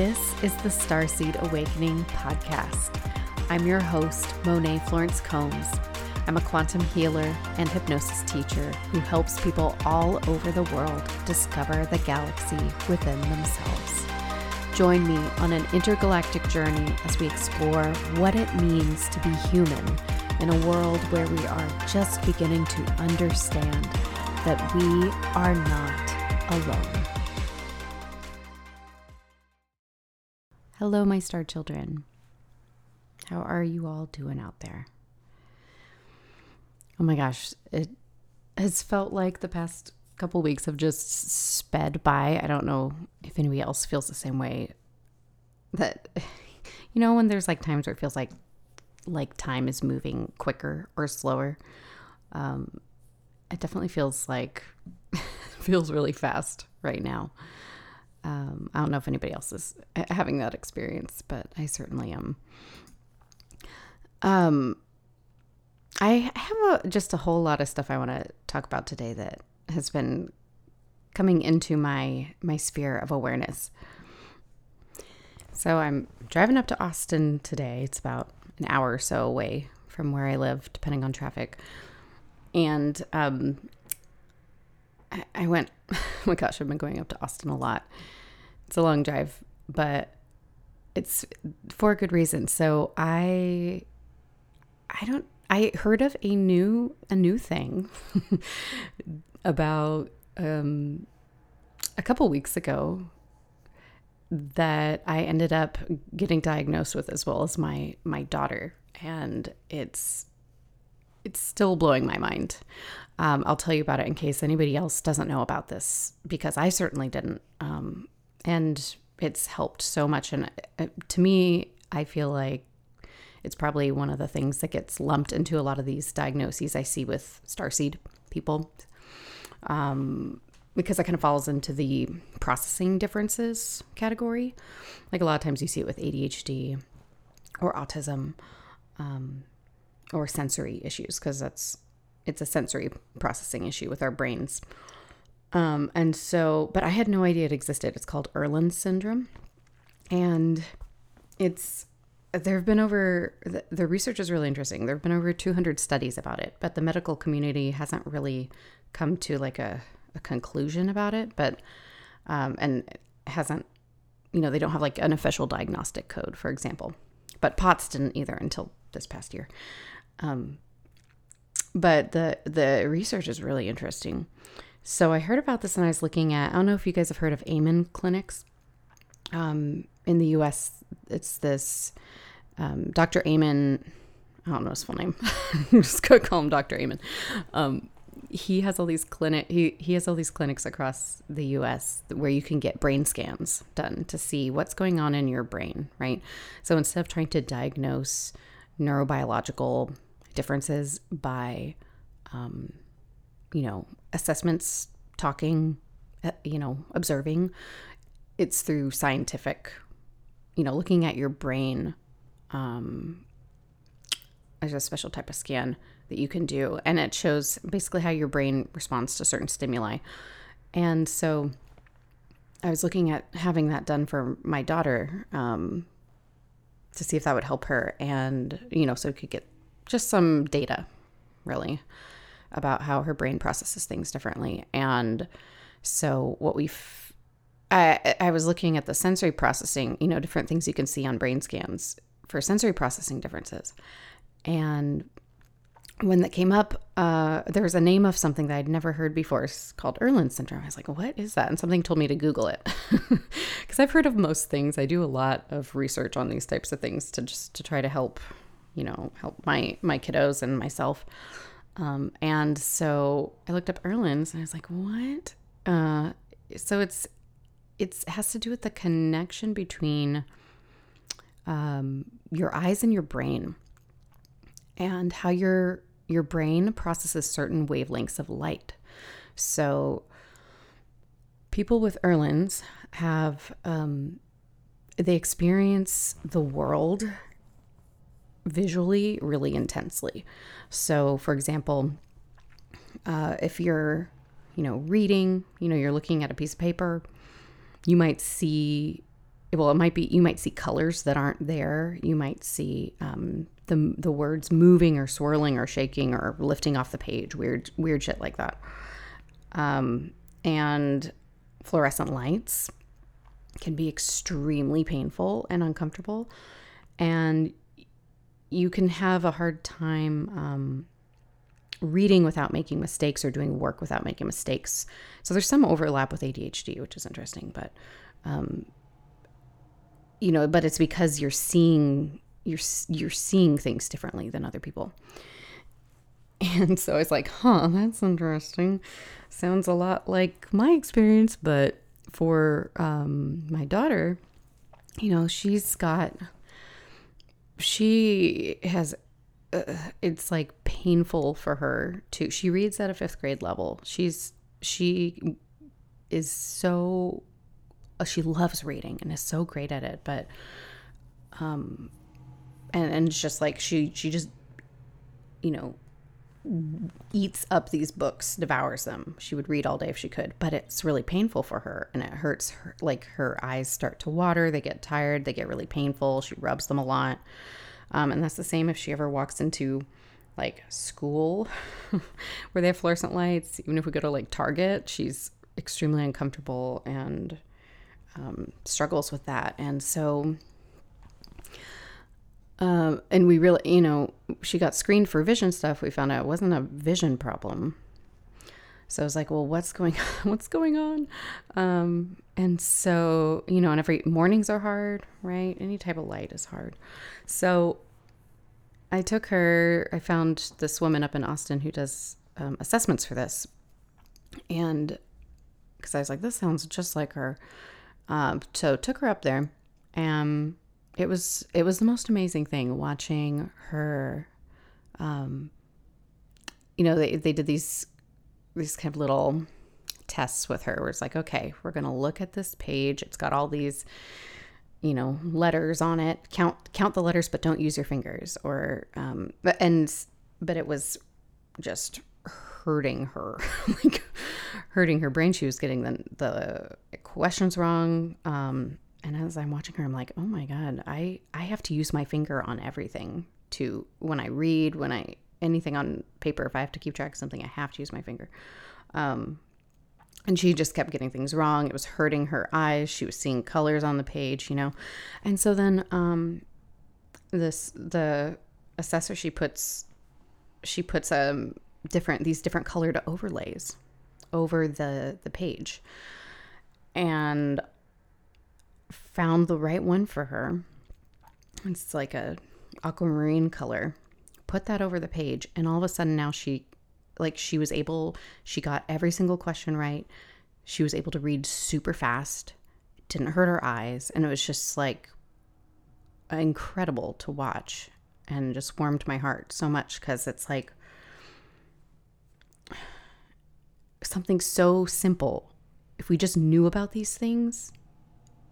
This is the Starseed Awakener podcast. I'm your host, Monet Florence Combs. I'm a quantum healer and hypnosis teacher who helps people all over the world discover the galaxy within themselves. Join me on an intergalactic journey as we explore what it means to be human in a world where we are just beginning to understand that we are not alone. Hello, my star children. How are you all doing out there? Oh my gosh, it has felt like the past couple weeks have just sped by. I don't know if anybody else feels the same way. That you know when there's like times where it feels like like time is moving quicker or slower. Um, it definitely feels like feels really fast right now. Um, I don't know if anybody else is having that experience, but I certainly am. Um, I have a, just a whole lot of stuff I want to talk about today that has been coming into my my sphere of awareness. So I'm driving up to Austin today. It's about an hour or so away from where I live, depending on traffic. And um, I, went. Oh my gosh, I've been going up to Austin a lot. It's a long drive, but it's for a good reason. So I, I don't. I heard of a new a new thing about um, a couple weeks ago that I ended up getting diagnosed with as well as my my daughter, and it's it's still blowing my mind. Um, I'll tell you about it in case anybody else doesn't know about this because I certainly didn't, um, and it's helped so much. And uh, to me, I feel like it's probably one of the things that gets lumped into a lot of these diagnoses I see with starseed people. Um, because that kind of falls into the processing differences category. Like a lot of times you see it with ADHD or autism um, or sensory issues, because that's it's a sensory processing issue with our brains. Um, and so, but I had no idea it existed. It's called Irlen syndrome, and it's there have been over the, the research is really interesting. There have been over 200 studies about it, but the medical community hasn't really come to like a, a conclusion about it. But um, and hasn't, you know, they don't have like an official diagnostic code, for example. But POTS didn't either until this past year. Um, but the the research is really interesting. So I heard about this and I was looking at. I don't know if you guys have heard of Amen clinics. Um, in the U.S., it's this um, Dr. Amen. I don't know his full name. I'm just gonna call him Dr. Amen. Um, he has all these clinic. He he has all these clinics across the U.S. where you can get brain scans done to see what's going on in your brain. Right. So instead of trying to diagnose neurobiological differences by, um, you know, assessments, talking, uh, you know, observing, it's through scientific, you know, looking at your brain. Um, there's a special type of scan that you can do, and it shows basically how your brain responds to certain stimuli. And so I was looking at having that done for my daughter um, to see if that would help her, and, you know, so we could get just some data, really, about how her brain processes things differently. And so what we've I, I was looking at the sensory processing, you know, different things you can see on brain scans for sensory processing differences. And when that came up, uh, there was a name of something that I'd never heard before. It's called Irlen syndrome. I was like, what is that? And something told me to Google it because I've heard of most things. I do a lot of research on these types of things to just to try to help, you know, help my my kiddos and myself. Um, and so I looked up Irlen's and I was like, what? Uh, so it's it has to do with the connection between um, your eyes and your brain and how your your brain processes certain wavelengths of light. So people with Irlen's have um, they experience the world visually really intensely. So, for example, uh, if you're, you know, reading, you know, you're looking at a piece of paper, you might see well, it might be you might see colors that aren't there. You might see um, the the words moving or swirling or shaking or lifting off the page. Weird weird shit like that. Um, and fluorescent lights can be extremely painful and uncomfortable, and you can have a hard time um, reading without making mistakes or doing work without making mistakes. So there's some overlap with ADHD, which is interesting, but um, you know, but it's because you're seeing you're you're seeing things differently than other people. And so I was like, huh, that's interesting. Sounds a lot like my experience, but for um, my daughter, you know, she's got, she has, uh, it's like painful for her to, she reads at a fifth grade level. She's, she is so uh, she loves reading and is so great at it but um and and it's just like she she just you know eats up these books devours them she would read all day if she could but it's really painful for her and it hurts her like her eyes start to water they get tired they get really painful she rubs them a lot um, and that's the same if she ever walks into like school where they have fluorescent lights even if we go to like target she's extremely uncomfortable and um, struggles with that. And so, um, and we really, you know, she got screened for vision stuff. We found out it wasn't a vision problem. So I was like, well, what's going on? What's going on? Um, and so, you know, and every mornings are hard, right? Any type of light is hard. So I took her, I found this woman up in Austin who does um, assessments for this. And because I was like, this sounds just like her. Um, so took her up there, and it was it was the most amazing thing watching her. Um, you know, they they did these these kind of little tests with her where it's like, okay, we're gonna look at this page. It's got all these, you know, letters on it. Count count the letters, but don't use your fingers. Or um, but and but it was just hurting her, like hurting her brain. She was getting the, the questions wrong. Um, and as I'm watching her, I'm like, oh my God, I, I have to use my finger on everything to, when I read, when I, anything on paper, if I have to keep track of something, I have to use my finger. Um, and she just kept getting things wrong. It was hurting her eyes. She was seeing colors on the page, you know. And so then um, this the assessor she puts she puts um different these different colored overlays over the the page and found the right one for her. It's like a aquamarine color. Put that over the page and all of a sudden now she like she was able she got every single question right. She was able to read super fast. It didn't hurt her eyes and it was just like incredible to watch and just warmed my heart so much because it's like something so simple, if we just knew about these things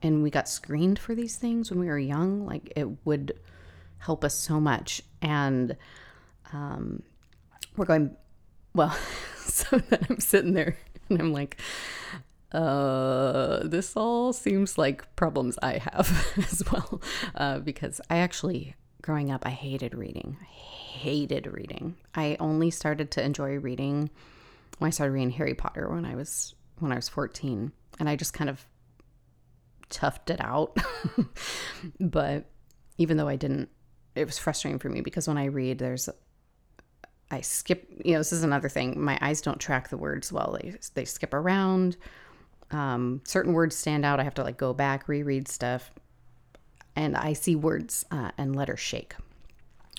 and we got screened for these things when we were young, like it would help us so much. And um, we're going, well, so then I'm sitting there and I'm like, uh, this all seems like problems I have as well. Uh, because I actually, growing up, I hated reading. I hated reading. I only started to enjoy reading when I started reading Harry Potter when I was when I was 14 and I just kind of toughed it out. but even though I didn't it was frustrating for me because when I read there's I skip, you know, this is another thing. My eyes don't track the words well. They they skip around. Um, certain words stand out. I have to like go back, reread stuff, and I see words uh, and letters shake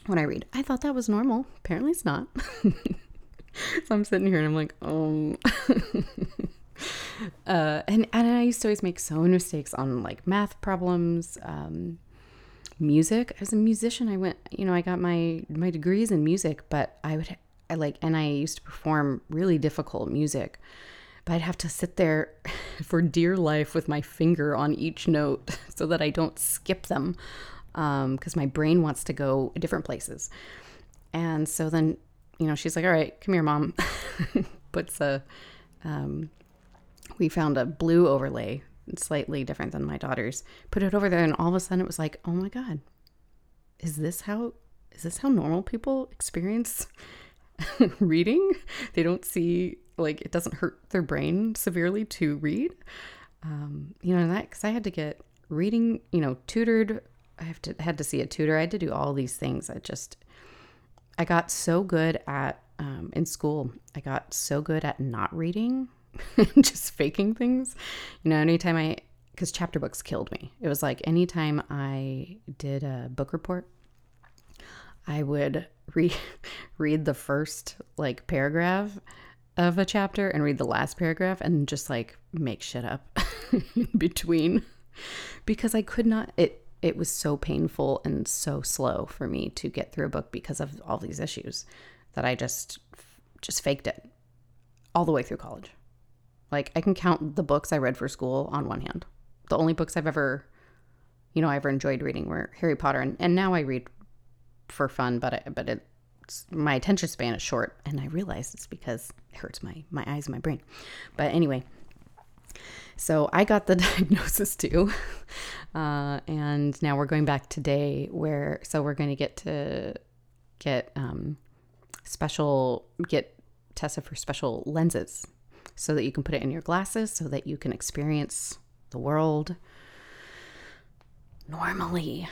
when I read. I thought that was normal. Apparently, it's not. so I'm sitting here and I'm like, oh. uh, and and I used to always make so many mistakes on like math problems, um, music. As a musician, I went, you know, I got my my degrees in music, but I would, I like, and I used to perform really difficult music. But I'd have to sit there for dear life with my finger on each note so that I don't skip them because um, my brain wants to go different places. And so then you know, she's like, all right, come here, mom. Puts a, um, we found a blue overlay slightly different than my daughter's. Put it over there, and all of a sudden it was like, oh my God, is this how is this how normal people experience reading? They don't see like it doesn't hurt their brain severely to read. Um, you know, that because I had to get reading, you know, tutored. I have to had to see a tutor. I had to do all these things. I just I got so good at um, in school. I got so good at not reading, just faking things. You know, anytime I because chapter books killed me. It was like anytime I did a book report, I would re- read the first like paragraph of a chapter and read the last paragraph and just like make shit up in between because I could not it it was so painful and so slow for me to get through a book because of all these issues that I just just faked it all the way through college. Like I can count the books I read for school on one hand. The only books I've ever you know, I ever enjoyed reading were Harry Potter and, and now I read for fun, but I, but it's my attention span is short and I realize it's because it hurts my my eyes and my brain. But anyway, so I got the diagnosis too. Uh, and now we're going back today where, so we're going to get to get um, special, get tested for special lenses so that you can put it in your glasses so that you can experience the world normally,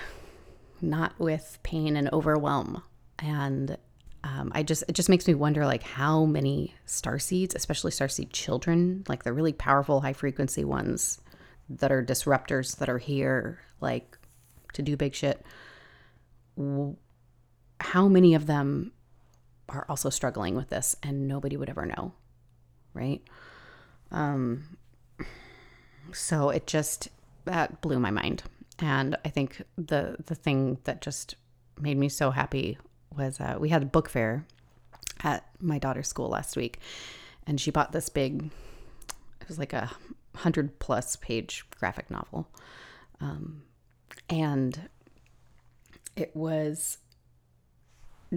not with pain and overwhelm. And um, I just it just makes me wonder like how many star seeds, especially star seed children, like the really powerful high frequency ones that are disruptors that are here like to do big shit. How many of them are also struggling with this and nobody would ever know, right? Um, so it just that blew my mind, and I think the the thing that just made me so happy was uh, we had a book fair at my daughter's school last week, and she bought this big. It was like a hundred plus page graphic novel, um, and it was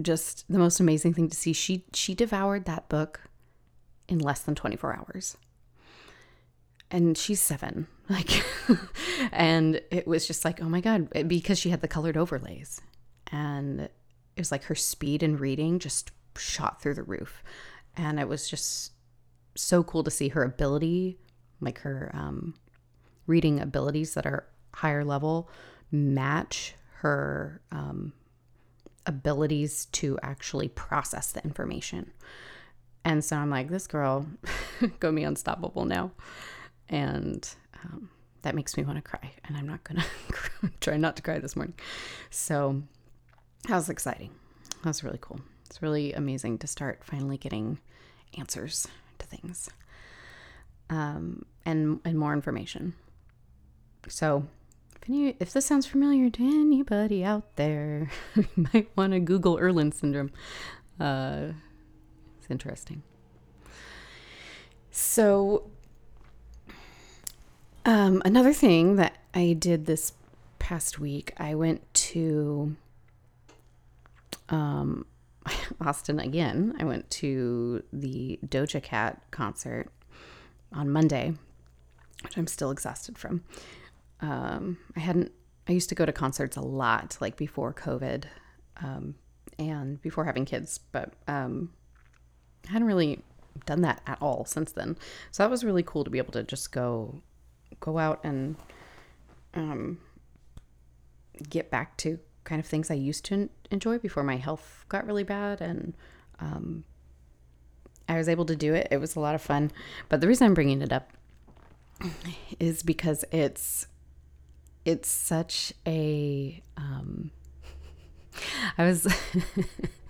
just the most amazing thing to see. She she devoured that book in less than 24 hours. And she's 7. Like and it was just like, "Oh my god," because she had the colored overlays. And it was like her speed in reading just shot through the roof. And it was just so cool to see her ability, like her um, reading abilities that are higher level, match her um, abilities to actually process the information. And so I'm like, this girl gonna be unstoppable now. And um, that makes me want to cry. And I'm not gonna try not to cry this morning. So that was exciting. That was really cool. It's really amazing to start finally getting answers to things um, and and more information. So, if any if this sounds familiar to anybody out there, you might want to Google Irlen syndrome. Uh, interesting. So, um, another thing that I did this past week, I went to um, Austin again. I went to the Doja Cat concert on Monday, which I'm still exhausted from. Um, I hadn't, I used to go to concerts a lot, like before COVID um, and before having kids, but um, I hadn't really done that at all since then. So that was really cool to be able to just go, go out and um, get back to kind of things I used to enjoy before my health got really bad. And um, I was able to do it. It was a lot of fun. But the reason I'm bringing it up is because it's it's such a um, I was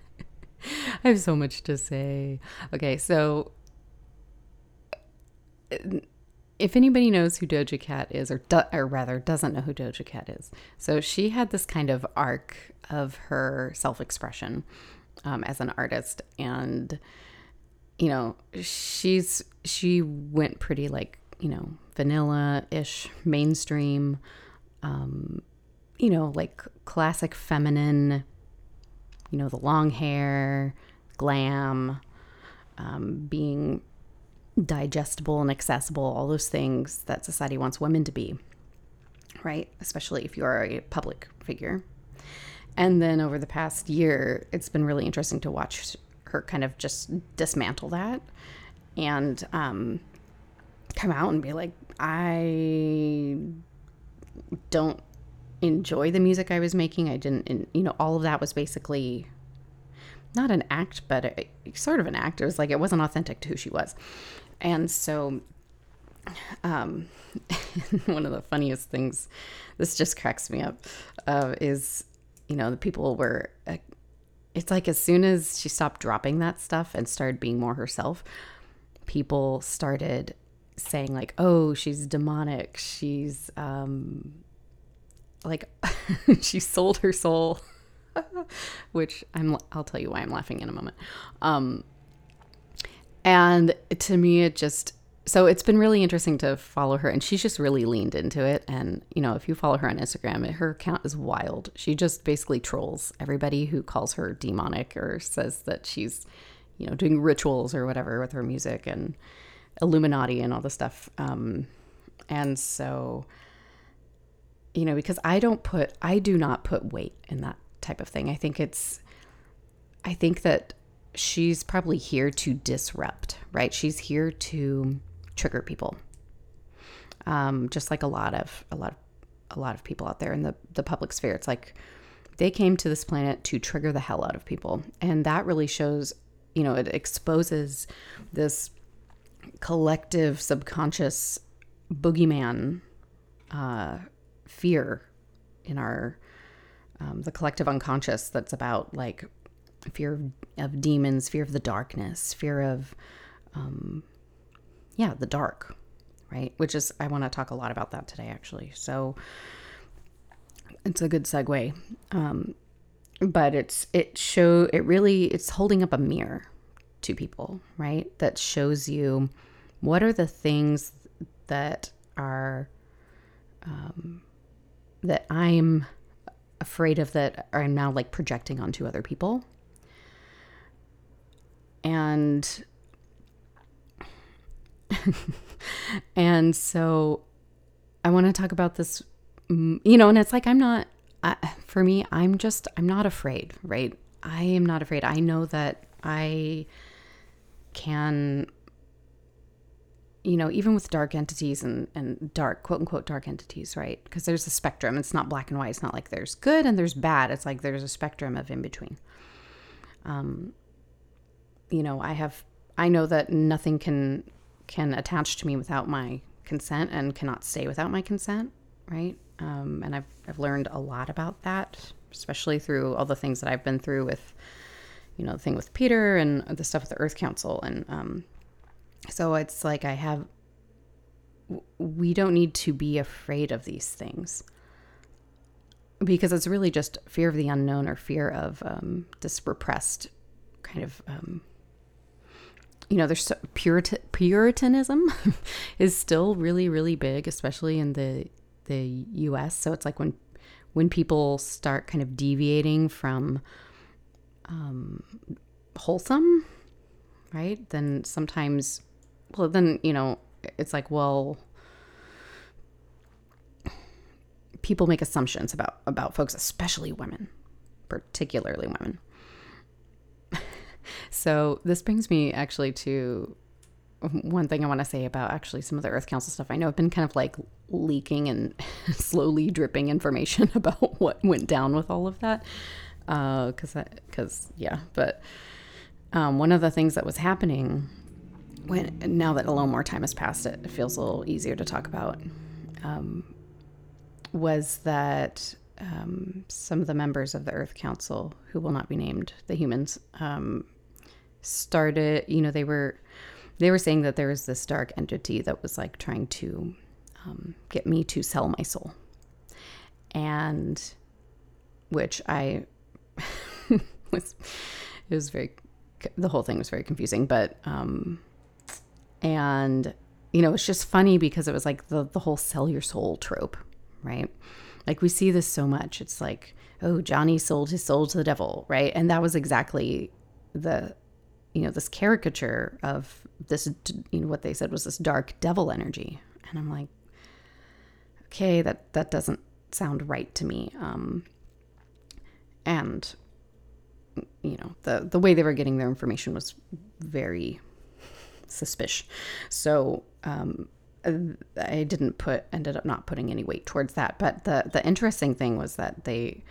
I have so much to say. Okay, so if anybody knows who Doja Cat is, or, do, or rather doesn't know who Doja Cat is, so she had this kind of arc of her self expression um, as an artist, and you know, she's she went pretty like you know vanilla ish, mainstream, um, you know, like classic feminine, you know, the long hair, glam, um, being digestible and accessible, all those things that society wants women to be, right? Especially if you are a public figure. And then over the past year, it's been really interesting to watch her kind of just dismantle that and um, come out and be like, I don't enjoy the music I was making. I didn't, you know, all of that was basically not an act, but a, sort of an act. It was like it wasn't authentic to who she was. And so, um, one of the funniest things, this just cracks me up, uh, is you know, the people were, uh, it's like as soon as she stopped dropping that stuff and started being more herself, people started saying, like, oh, she's demonic. She's, um, like, she sold her soul. which I'm I'll tell you why I'm laughing in a moment. Um and to me it just so it's been really interesting to follow her and she's just really leaned into it. And you know if you follow her on instagram her account is wild. She just basically trolls everybody who calls her demonic or says that she's you know doing rituals or whatever with her music and illuminati and all the stuff. Um, and so you know because i don't put i do not put weight in that type of thing i think it's i think that she's probably here to disrupt right she's here to trigger people. Um, just like a lot of a lot of a lot of people out there in the the public sphere. It's like they came to this planet to trigger the hell out of people, and that really shows. You know, it exposes this collective subconscious boogeyman uh, fear in our um, the collective unconscious that's about like fear of, of, demons, fear of the darkness, fear of um, yeah, the dark, right? Which is, I want to talk a lot about that today, actually. So it's a good segue. Um, but it's, it show, it really, it's holding up a mirror to people, right? That shows you what are the things that are, um, that I'm afraid of that I'm now like projecting onto other people. And and so I want to talk about this, mm, you know, and it's like, I'm not, I, for me, I'm just, I'm not afraid, right? I am not afraid. I know that I can, you know, even with dark entities and, and dark, quote unquote, dark entities, right? Because there's a spectrum. It's not black and white. It's not like there's good and there's bad. It's like there's a spectrum of in between. Um, you know, I have, I know that nothing can can attach to me without my consent and cannot stay without my consent, right? Um, and I've, I've learned a lot about that, especially through all the things that I've been through with, you know, the thing with Peter and the stuff with the Earth Council. And um, so it's like I have, we don't need to be afraid of these things because it's really just fear of the unknown or fear of um, this repressed kind of um, you know, there's so, Purit- Puritanism is still really, really big, especially in the the U.S. So it's like when when people start kind of deviating from um, wholesome, right? Then sometimes, well, then you know, it's like, well, people make assumptions about about folks, especially women, particularly women. So this brings me actually to one thing I want to say about actually some of the Earth Council stuff. I know I've been kind of like leaking and slowly dripping information about what went down with all of that. Because, uh, because yeah, but um, one of the things that was happening when now that a little more time has passed, it, feels a little easier to talk about. Um, was that um, some of the members of the Earth Council, who will not be named, the humans, um, started, you know, they were they were saying that there was this dark entity that was like trying to um, get me to sell my soul, and which I was it was very the whole thing was very confusing, but um, and you know it's just funny because it was like the the whole sell your soul trope, right? Like we see this so much. It's like, oh, Johnny sold his soul to the devil, right? And that was exactly the you know, this caricature of this, you know, what they said was this dark devil energy. And I'm like, okay, that, that doesn't sound right to me. Um, and, you know, the, the way they were getting their information was very suspicious. So, um, I didn't put ended up not putting any weight towards that. But the the interesting thing was that they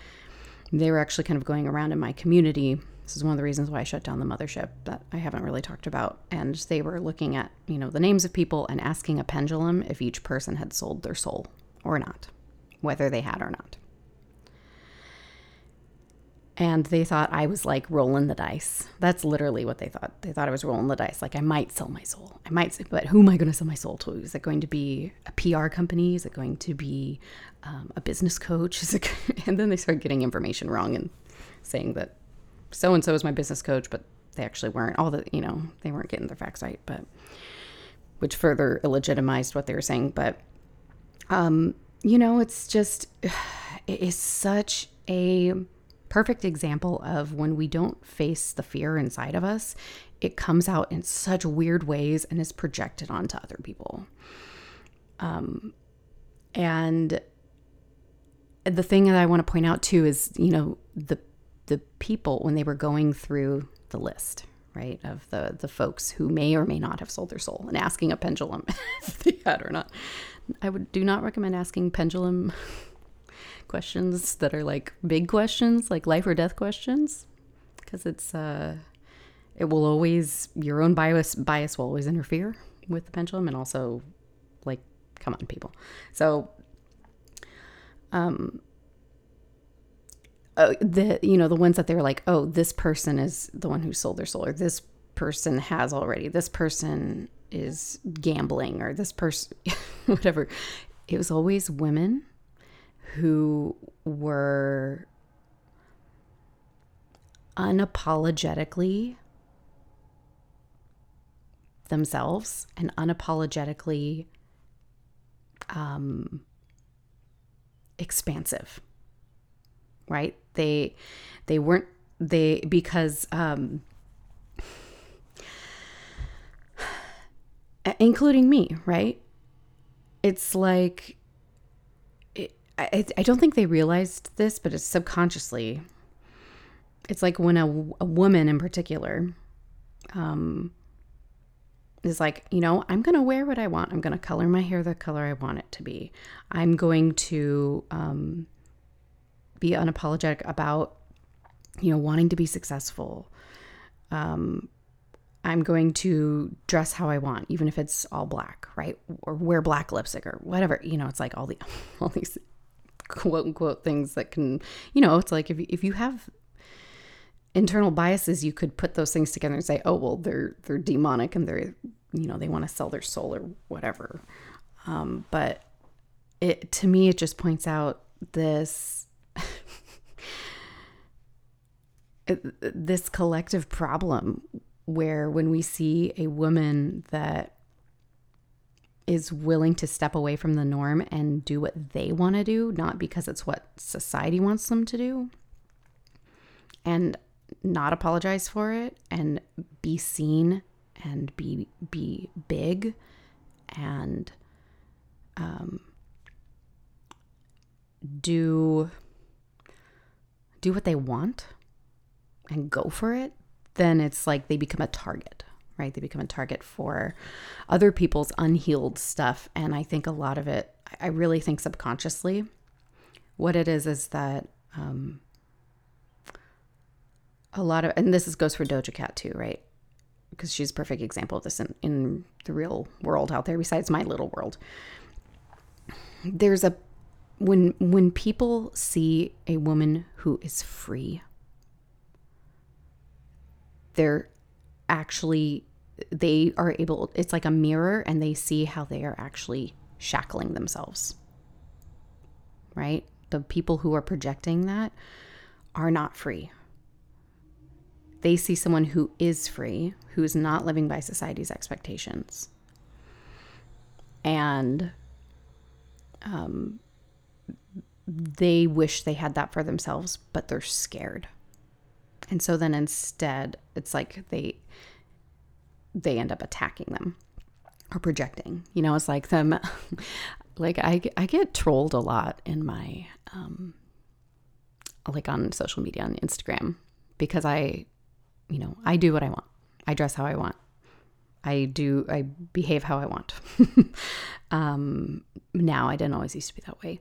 they were actually kind of going around in my community. This is one of the reasons why I shut down the mothership that I haven't really talked about. And they were looking at, you know, the names of people and asking a pendulum if each person had sold their soul or not, whether they had or not and they thought I was like rolling the dice. That's literally what they thought. They thought I was rolling the dice. Like I might sell my soul. I might, but who am I going to sell my soul to? Is it going to be a PR company? Is it going to be um, a business coach? Is it? And then they started getting information wrong and saying that so and so is my business coach, but they actually weren't. All the you know they weren't getting their facts right, but which further illegitimized what they were saying. But um, you know, it's just it is such a perfect example of when we don't face the fear inside of us, it comes out in such weird ways and is projected onto other people. Um, and the thing that I want to point out too is, you know, the the people when they were going through the list, right, of the the folks who may or may not have sold their soul and asking a pendulum if they had or not. I would do not recommend asking pendulum questions that are like big questions, like life or death questions, because it's uh, it will always your own bias bias will always interfere with the pendulum, and also like come on, people. So, um, uh, the you know the ones that they're like, oh, this person is the one who sold their soul, or this person has already, this person is gambling, or this person, whatever. It was always women who were unapologetically themselves and unapologetically um, expansive right? They they weren't they because um, including me right? It's like I, I don't think they realized this, but it's subconsciously. It's like when a, a woman in particular um, is like, you know, I'm going to wear what I want. I'm going to color my hair the color I want it to be. I'm going to um, be unapologetic about, you know, wanting to be successful. Um, I'm going to dress how I want, even if it's all black, right? Or wear black lipstick or whatever. You know, it's like all the all these quote unquote things that can, you know, it's like if, if you have internal biases, you could put those things together and say, oh, well, they're, they're demonic and they're, you know, they want to sell their soul or whatever. Um, but it, to me, it just points out this, this collective problem where when we see a woman that is willing to step away from the norm and do what they want to do, not because it's what society wants them to do, and not apologize for it and be seen and be be big and um, do do what they want and go for it, then it's like they become a target right? They become a target for other people's unhealed stuff. And I think a lot of it, I really think subconsciously, what it is is that um, a lot of, and this is, goes for Doja Cat too, right? Because she's a perfect example of this in, in the real world out there, besides my little world. There's a, when when people see a woman who is free, they're actually they are able, it's like a mirror and they see how they are actually shackling themselves. Right? The people who are projecting that are not free. They see someone who is free, who is not living by society's expectations. And um, they wish they had that for themselves, but they're scared. And so then instead, it's like they they end up attacking them or projecting. You know, it's like them, like I, I get trolled a lot in my, um, like on social media, on Instagram, because I, you know, I do what I want. I dress how I want. I do, I behave how I want. um, now I didn't always used to be that way,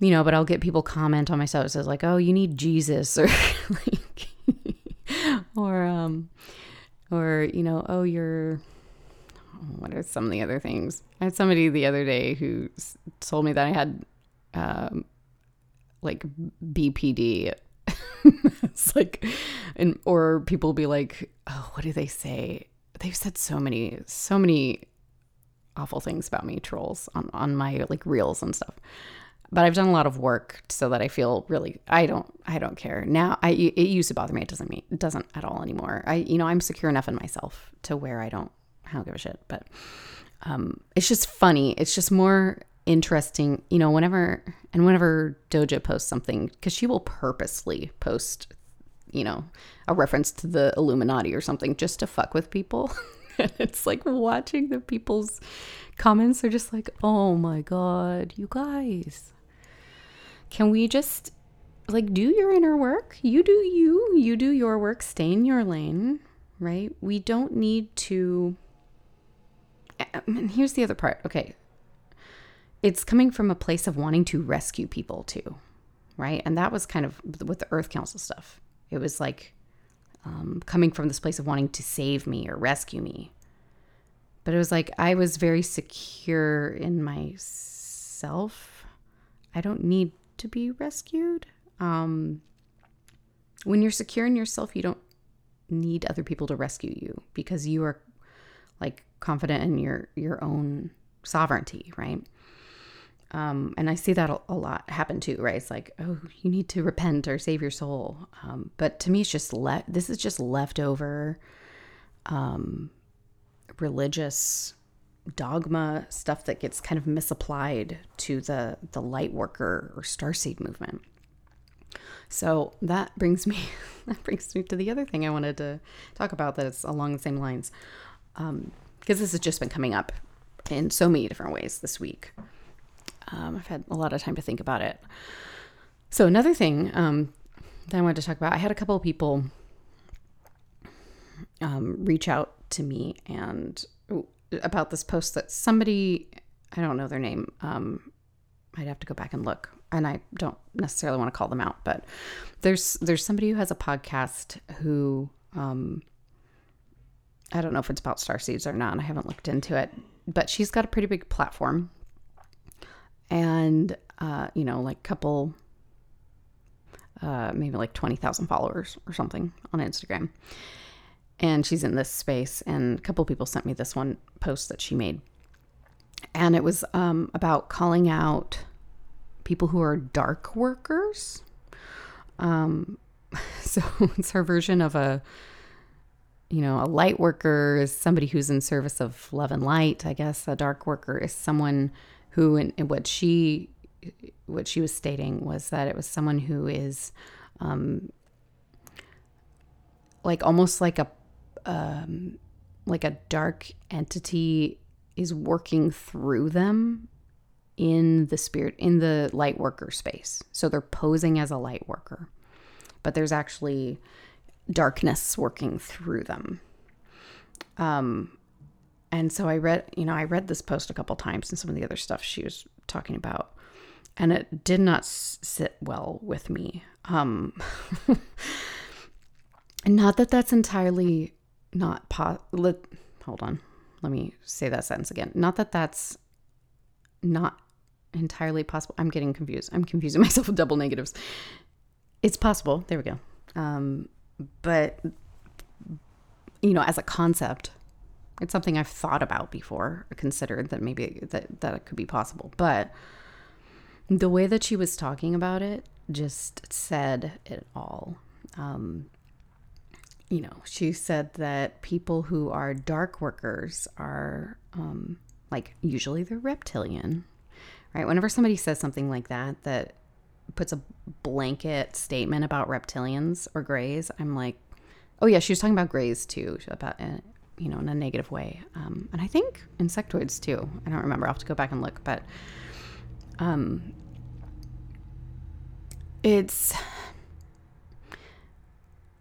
you know, but I'll get people comment on my stuff. It says like, oh, you need Jesus or like, or, um, or, you know, oh, you're, what are some of the other things? I had somebody the other day who told me that I had, um, like BPD. it's like, and or people be like, oh, what do they say? They've said so many, so many awful things about me, trolls on on my like reels and stuff. But I've done a lot of work so that I feel really I don't I don't care now. I it used to bother me. It doesn't mean it doesn't at all anymore. I you know I'm secure enough in myself to where I don't I don't give a shit. But um, it's just funny. It's just more interesting, you know, whenever and whenever Doja posts something, because she will purposely post, you know, a reference to the Illuminati or something just to fuck with people. it's like watching the people's comments are just like, oh my God, you guys. Can we just like do your inner work? You do you, you do your work, stay in your lane, right? We don't need to. And here's the other part. Okay, it's coming from a place of wanting to rescue people too, right? And that was kind of with the Earth Council stuff. It was like um, coming from this place of wanting to save me or rescue me. But it was like I was very secure in myself. I don't need to be rescued. Um, when you're secure in yourself, you don't need other people to rescue you because you are like confident in your your own sovereignty, right? Um, and I see that a, a, lot happen too, right? It's like, oh, you need to repent or save your soul. Um, but to me, it's just le- this is just leftover um, religious dogma stuff that gets kind of misapplied to the the light worker or starseed movement. So that brings me that brings me to the other thing I wanted to talk about that is along the same lines, because um, this has just been coming up in so many different ways this week. Um, I've had a lot of time to think about it. So another thing um, that I wanted to talk about, I had a couple of people um, reach out to me and about this post that somebody, I don't know their name. Um, I'd have to go back and look, and I don't necessarily want to call them out, but there's there's somebody who has a podcast who um, I don't know if it's about star seeds or not. I haven't looked into it, but she's got a pretty big platform and uh, you know, like couple, uh, maybe like twenty thousand followers or something on Instagram. And she's in this space, and a couple people sent me this one post that she made, and it was um, about calling out people who are dark workers. Um, so it's her version of a you know, a light worker is somebody who's in service of love and light. I guess a dark worker is someone who and what she what she was stating was that it was someone who is um, like almost like a um, like a dark entity is working through them in the spirit in the light worker space so they're posing as a light worker but there's actually darkness working through them um and so I read, you know, I read this post a couple times and some of the other stuff she was talking about, and it did not sit well with me. Um, not that that's entirely not po- hold on. Let me say that sentence again. Not that that's not entirely possible. I'm getting confused. I'm confusing myself with double negatives. It's possible. There we go. Um, but you know, as a concept, it's something I've thought about before, considered that maybe that that could be possible. But the way that she was talking about it just said it all. Um, you know, she said that people who are dark workers are um, like usually they're reptilian, right? Whenever somebody says something like that, that puts a blanket statement about reptilians or grays, I'm like, oh yeah, she was talking about grays too, about you know, in a negative way. Um, and I think insectoids too. I don't remember. I'll have to go back and look, but um, it's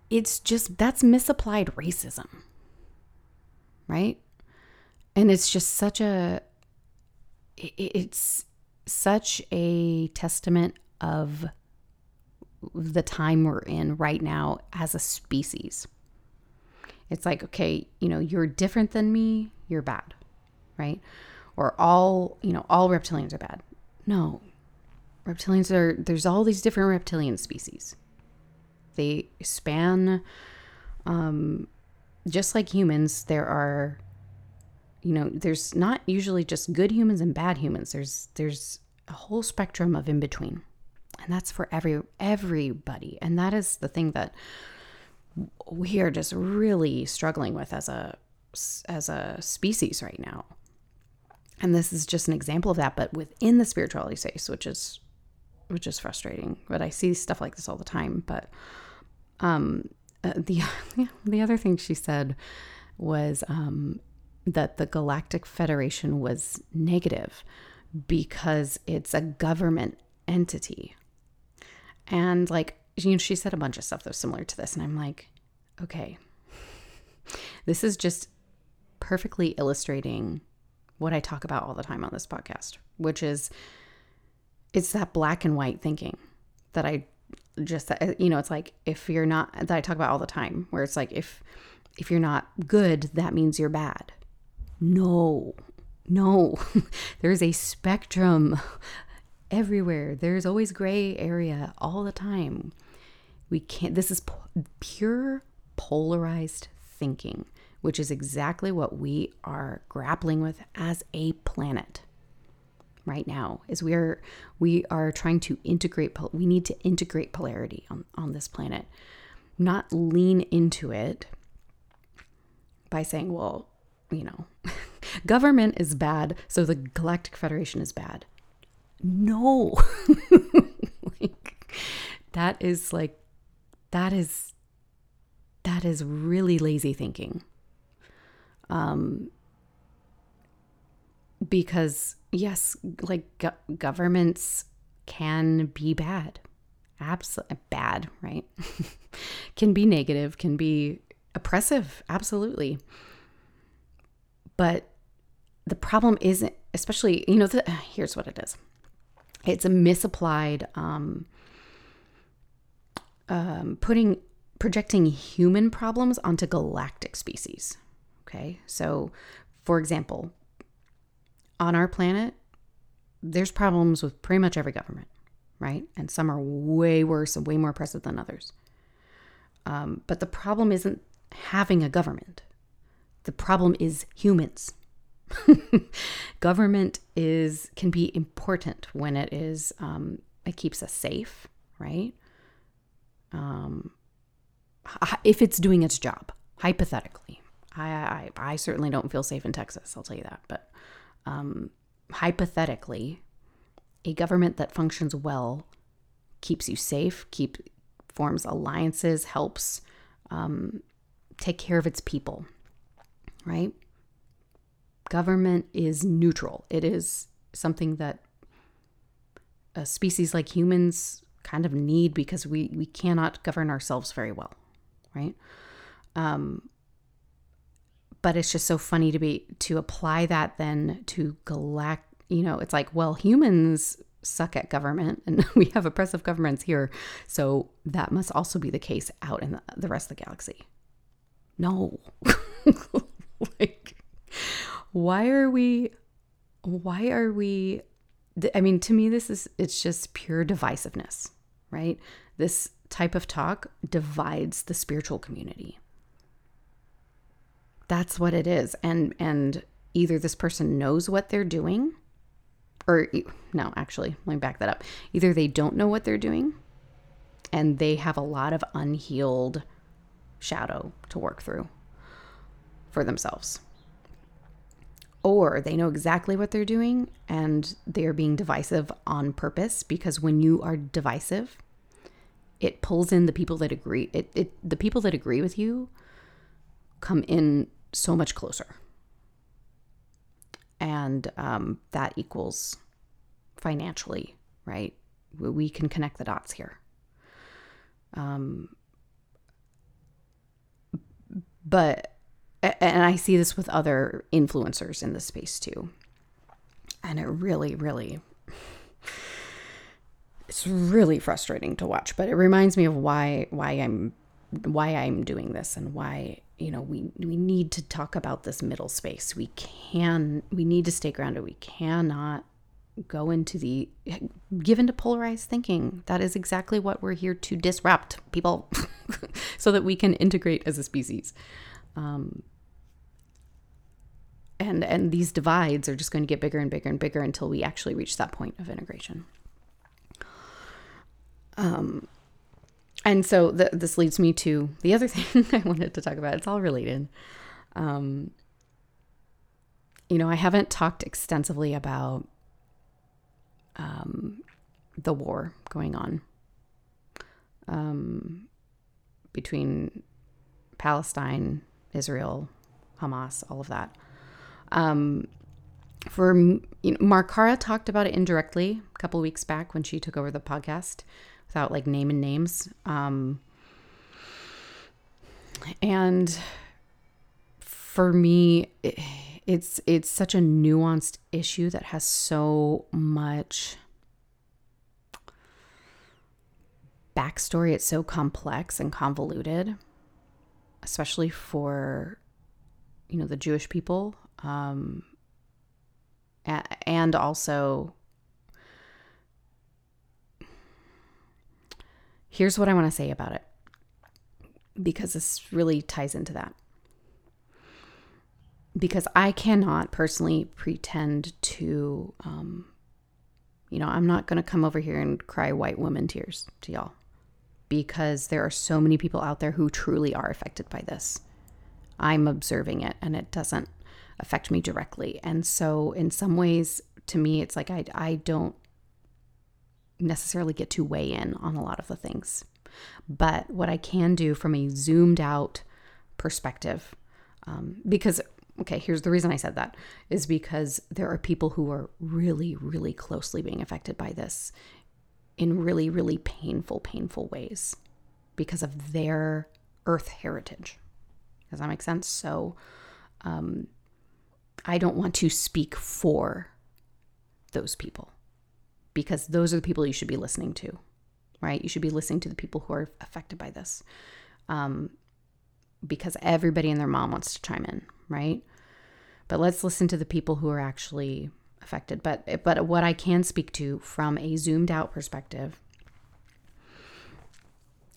it's just that's misapplied racism, right? And it's just such a it's such a testament of the time we're in right now as a species. It's like, okay, you know, you're different than me, you're bad, right? Or all, you know, all reptilians are bad. No. Reptilians are, there's all these different reptilian species. They span, um, just like humans, there are, you know, there's not usually just good humans and bad humans. There's, there's a whole spectrum of in between. And that's for every everybody. And that is the thing that we are just really struggling with as a as a species right now. And this is just an example of that but within the spirituality space which is which is frustrating. But i see stuff like this all the time. But um uh, the the other thing she said was um that the galactic federation was negative because it's a government entity and like, you know, she said a bunch of stuff that was similar to this. And I'm like, okay, this is just perfectly illustrating what I talk about all the time on this podcast, which is it's that black and white thinking that I just uh, you know it's like if you're not that I talk about all the time where it's like if if you're not good that means you're bad. No. No. There's a spectrum everywhere. There's always gray area all the time. We can't, this is pure polarized thinking, which is exactly what we are grappling with as a planet right now is we are we are trying to integrate we need to integrate polarity on, on this planet. Not lean into it by saying well you know government is bad so the galactic federation is bad. No. Like that is like that is that is really lazy thinking. Um because yes like go- governments can be bad. Absolutely bad right? Can be negative can be oppressive absolutely. But the problem isn't especially you know the, here's what it is. It's a misapplied um, um, putting projecting human problems onto galactic species. Okay, so for example, on our planet, there's problems with pretty much every government, right? And some are way worse and way more oppressive than others. Um, but the problem isn't having a government. The problem is humans. government is can be important when it is um, it keeps us safe, right? Um, if it's doing its job, hypothetically, I, I, I certainly don't feel safe in Texas. I'll tell you that, but um, hypothetically, a government that functions well keeps you safe, keep forms alliances, helps um, take care of its people, right? government is neutral. It is something that a species like humans kind of need because we, we cannot govern ourselves very well, right? Um, but it's just so funny to be to apply that then to galact. You know, it's like, well, humans suck at government, and we have oppressive governments here, so that must also be the case out in the, the rest of the galaxy. No, like why are we why are we I mean to me this is it's just pure divisiveness, right? This type of talk divides the spiritual community. That's what it is. And and either this person knows what they're doing or no, actually, let me back that up. Either they don't know what they're doing and they have a lot of unhealed shadow to work through for themselves or they know exactly what they're doing and they're being divisive on purpose because when you are divisive it pulls in the people that agree it, it the people that agree with you come in so much closer. And um, that equals financially, right? We can connect the dots here. Um, but, and I see this with other influencers in the space too. And it really, really, it's really frustrating to watch, but it reminds me of why, why I'm, why I'm doing this and why you know we we need to talk about this middle space. We can we need to stay grounded. We cannot go into the give into polarized thinking that is exactly what we're here to disrupt people so that we can integrate as a species. Um, and and these divides are just going to get bigger and bigger and bigger until we actually reach that point of integration. Um and so th- this leads me to the other thing I wanted to talk about. It's all related. Um, you know, I haven't talked extensively about um, the war going on um, between Palestine, Israel, Hamas, all of that. Um, for you know, Markara talked about it indirectly a couple weeks back when she took over the podcast without like naming names. Um, and for me, it, it's it's such a nuanced issue that has so much backstory. It's so complex and convoluted, especially for you know the Jewish people, um, and also Here's what I want to say about it because this really ties into that. Because I cannot personally pretend to, um, you know, I'm not going to come over here and cry white woman tears to y'all because there are so many people out there who truly are affected by this. I'm observing it and it doesn't affect me directly. And so, in some ways, to me, it's like I, I don't necessarily get to weigh in on a lot of the things. But what I can do from a zoomed out perspective, um, because, okay, here's the reason I said that is because there are people who are really, really closely being affected by this in really, really painful, painful ways because of their earth heritage. Does that make sense? So, um, I don't want to speak for those people because those are the people you should be listening to, right? You should be listening to the people who are affected by this. Um, because everybody and their mom wants to chime in, right? But let's listen to the people who are actually affected. But but what I can speak to from a zoomed out perspective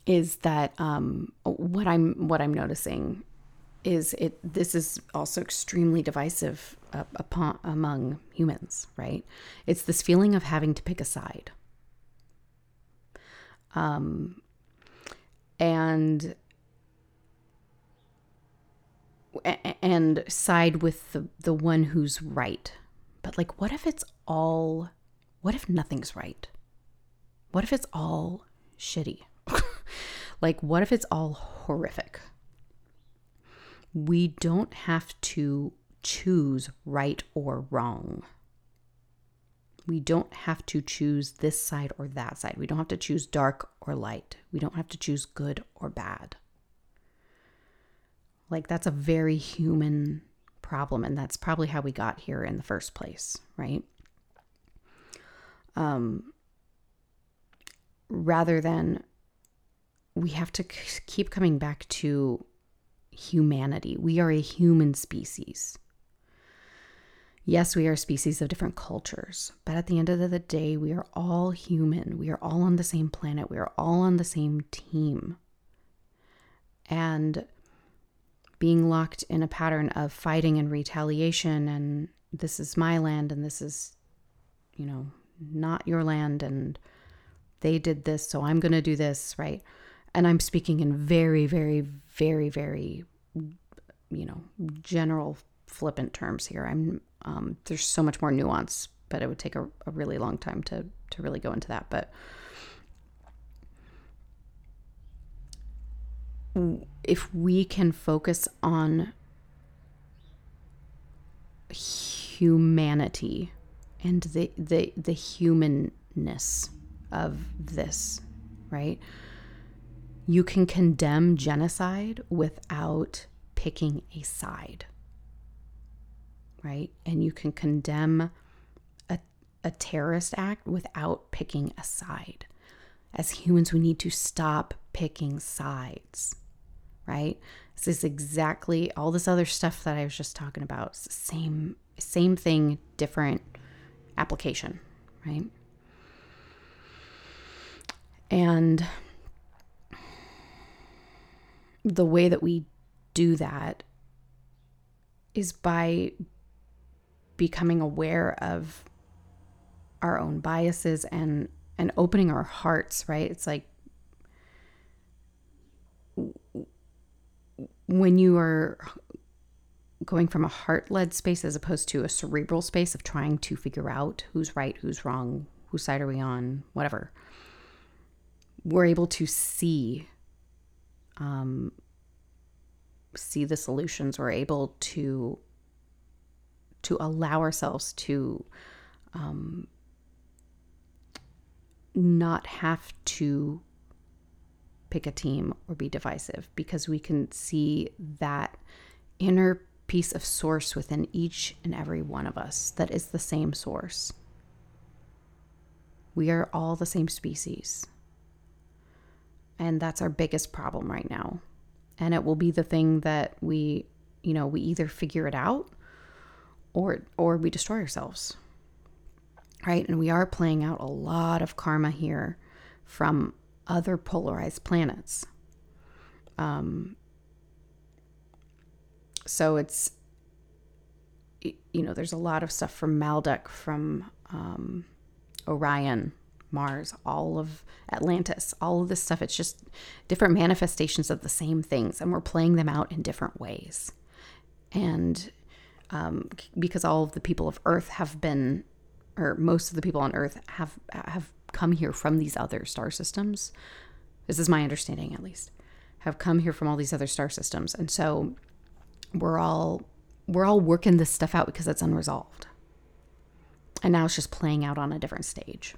is that um, what I'm what I'm noticing is it this is also extremely divisive uh, upon among humans right? It's this feeling of having to pick a side. Um and and side with the the one who's right. But like what if it's all what if nothing's right? What if it's all shitty? Like what if it's all horrific we don't have to choose right or wrong. We don't have to choose this side or that side. We don't have to choose dark or light. We don't have to choose good or bad. Like, that's a very human problem. And that's probably how we got here in the first place, right? Um, rather than we have to keep coming back to humanity. We are a human species. Yes, we are species of different cultures, but at the end of the day, we are all human. We are all on the same planet. We are all on the same team. And being locked in a pattern of fighting and retaliation, and this is my land, and this is, you know, not your land, and they did this, so I'm going to do this, right? And I'm speaking in very, very, very, very, you know, general flippant terms here. I'm um, there's so much more nuance, but it would take a, a really long time to to really go into that. But if we can focus on humanity and the the the humanness of this, right? You can condemn genocide without picking a side. Right? And you can condemn a, a terrorist act without picking a side. As humans, we need to stop picking sides. Right? This is exactly all this other stuff that I was just talking about. Same same thing, different application, right? And the way that we do that is by becoming aware of our own biases and and opening our hearts right? It's like when you are going from a heart-led space as opposed to a cerebral space of trying to figure out who's right who's wrong whose side are we on whatever we're able to see um, see the solutions we're able to to allow ourselves to um, not have to pick a team or be divisive because we can see that inner piece of source within each and every one of us that is the same source. We are all the same species. And that's our biggest problem right now. And it will be the thing that we, you know, we either figure it out or or we destroy ourselves. Right? And we are playing out a lot of karma here from other polarized planets. Um, so it's you know there's a lot of stuff from Maldek, from um, Orion, Mars, all of Atlantis, all of this stuff. It's just different manifestations of the same things, and we're playing them out in different ways. And um, because all of the people of Earth have been, or most of the people on Earth have have come here from these other star systems. This is my understanding, at least, have come here from all these other star systems, and so we're all we're all working this stuff out because it's unresolved. And now it's just playing out on a different stage.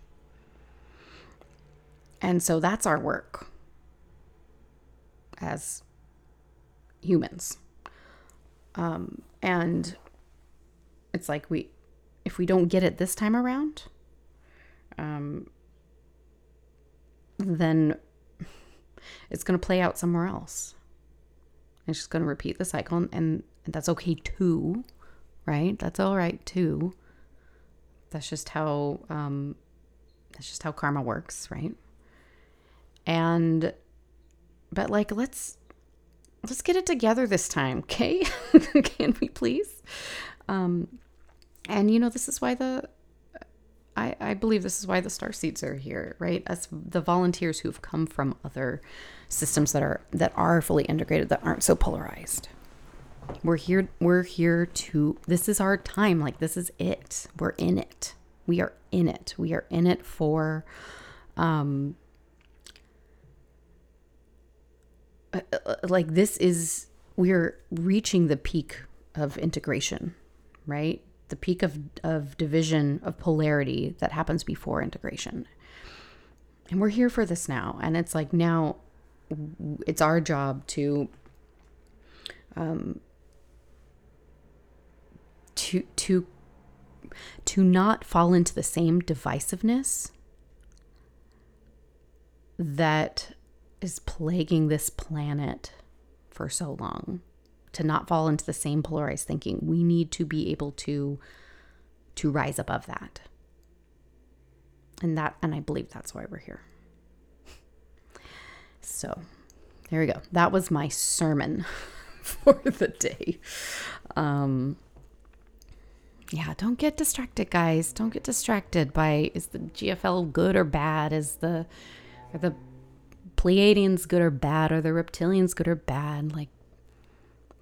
And so that's our work as humans. Um, and it's like we, if we don't get it this time around, um, then it's going to play out somewhere else. It's just going to repeat the cycle, and, and that's okay too, right? That's all right too. That's just how um, that's just how karma works, right? And but like let's let's get it together this time, okay? Can we please? Um and you know this is why the I, I believe this is why the star seeds are here, right? As the volunteers who've come from other systems that are that are fully integrated that aren't so polarized. We're here we're here to this is our time. Like this is it. We're in it. We are in it. We are in it for um Uh, uh, like this is we're reaching the peak of integration, right? The peak of of division of polarity that happens before integration. And we're here for this now. And it's like now it's our job to um to to to not fall into the same divisiveness that is plaguing this planet for so long to not fall into the same polarized thinking. We need to be able to to rise above that. And that and i believe that's why we're here. So there we go. That was my sermon for the day. Um yeah don't get distracted guys. Don't get distracted by is the gfl good or bad? Is the are the Pleiadians good or bad? Are the reptilians good or bad? Like,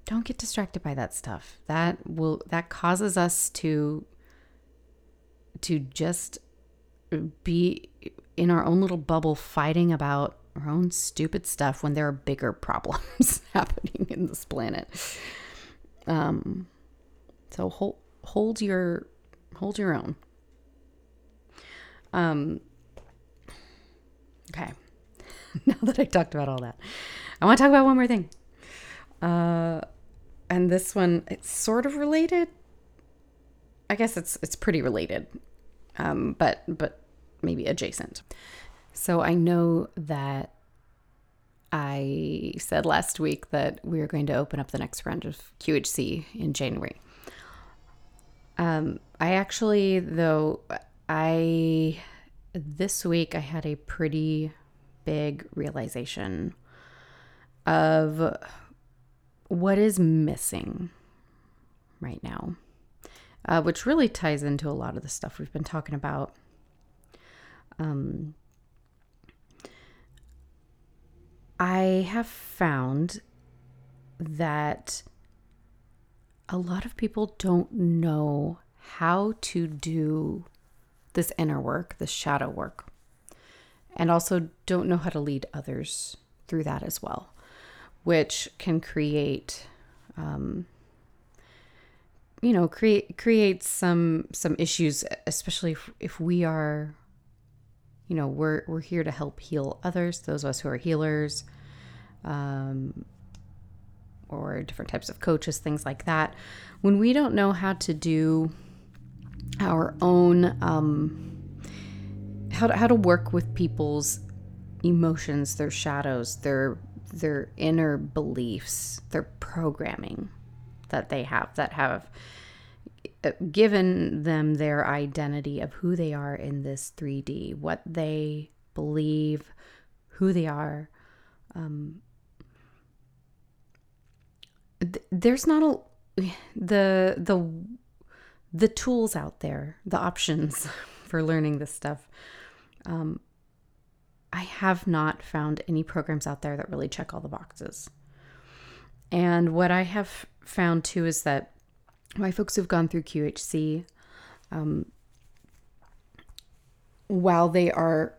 don't get distracted by that stuff. That will that causes us to to just be in our own little bubble fighting about our own stupid stuff when there are bigger problems happening in this planet. Um, so hold hold your hold your own. Um okay. now that I talked about all that, I want to talk about one more thing. Uh and this one it's sort of related. I guess it's it's pretty related. Um but but maybe adjacent. So I know that I said last week that we are going to open up the next round of QHC in January. Um, I actually, though, I this week I had a pretty big realization of what is missing right now, uh, which really ties into a lot of the stuff we've been talking about. Um, I have found that a lot of people don't know how to do this inner work, this shadow work, and also don't know how to lead others through that as well, which can create, um, you know, create create some some issues, especially if, if we are you know we're we're here to help heal others those of us who are healers um, or different types of coaches things like that. When we don't know how to do our own um, how to, how to work with people's emotions their shadows their their inner beliefs their programming that they have that have uh, given them their identity of who they are in this 3D, what they believe, who they are. Um, th- there's not a the the the tools out there, the options for learning this stuff. Um, I have not found any programs out there that really check all the boxes. And what I have found too is that my folks who've gone through QHC, um, while they are,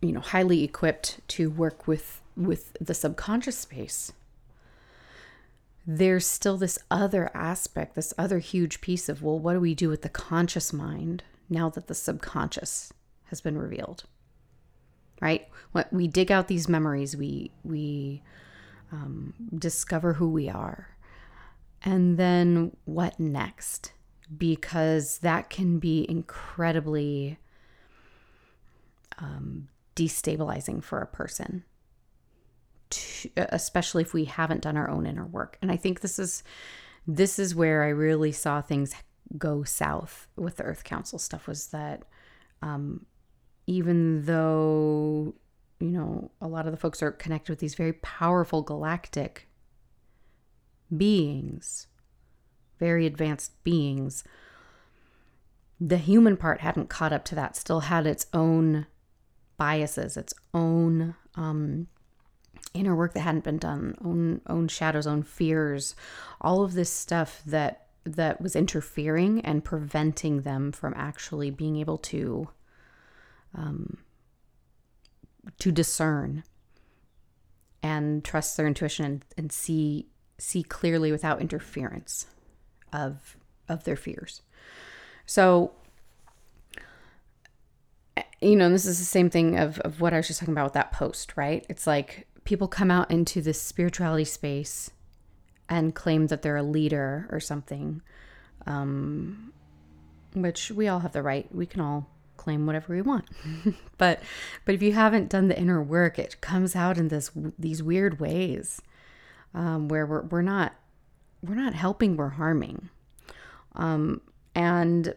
you know, highly equipped to work with with the subconscious space, there's still this other aspect, this other huge piece of well, what do we do with the conscious mind now that the subconscious has been revealed? Right? What we dig out these memories, we we um, discover who we are and then what next? Because that can be incredibly um, destabilizing for a person, to, especially if we haven't done our own inner work. And I think this is this is where I really saw things go south with the Earth Council stuff. Was that um, even though you know a lot of the folks are connected with these very powerful galactic beings, very advanced beings, the human part hadn't caught up to that, still had its own biases, its own um, inner work that hadn't been done, own own shadows, own fears, all of this stuff that that was interfering and preventing them from actually being able to um, to discern and trust their intuition and, and see see clearly without interference of of their fears. So you know, this is the same thing of, of what I was just talking about with that post, right? It's like people come out into this spirituality space and claim that they're a leader or something, um, which we all have the right. We can all claim whatever we want, but but if you haven't done the inner work, it comes out in this these weird ways um, where we're, we're not we're not helping we're harming. Um, and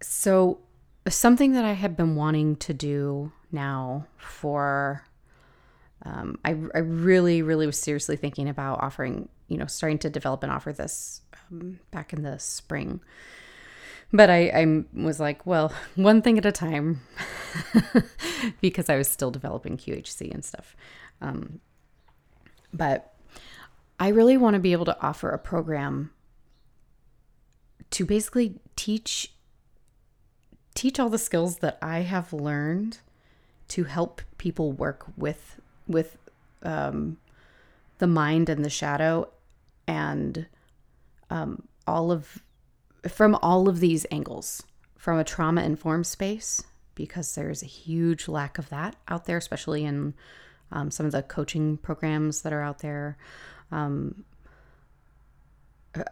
so something that i have been wanting to do now for um, I, I really really was seriously thinking about offering you know starting to develop and offer this um, back in the spring but I, I was like, well, one thing at a time, because I was still developing QHC and stuff. Um, but I really want to be able to offer a program to basically teach teach all the skills that I have learned to help people work with with um, the mind and the shadow and um, all of from all of these angles, from a trauma informed space, because there's a huge lack of that out there, especially in um, some of the coaching programs that are out there. Um,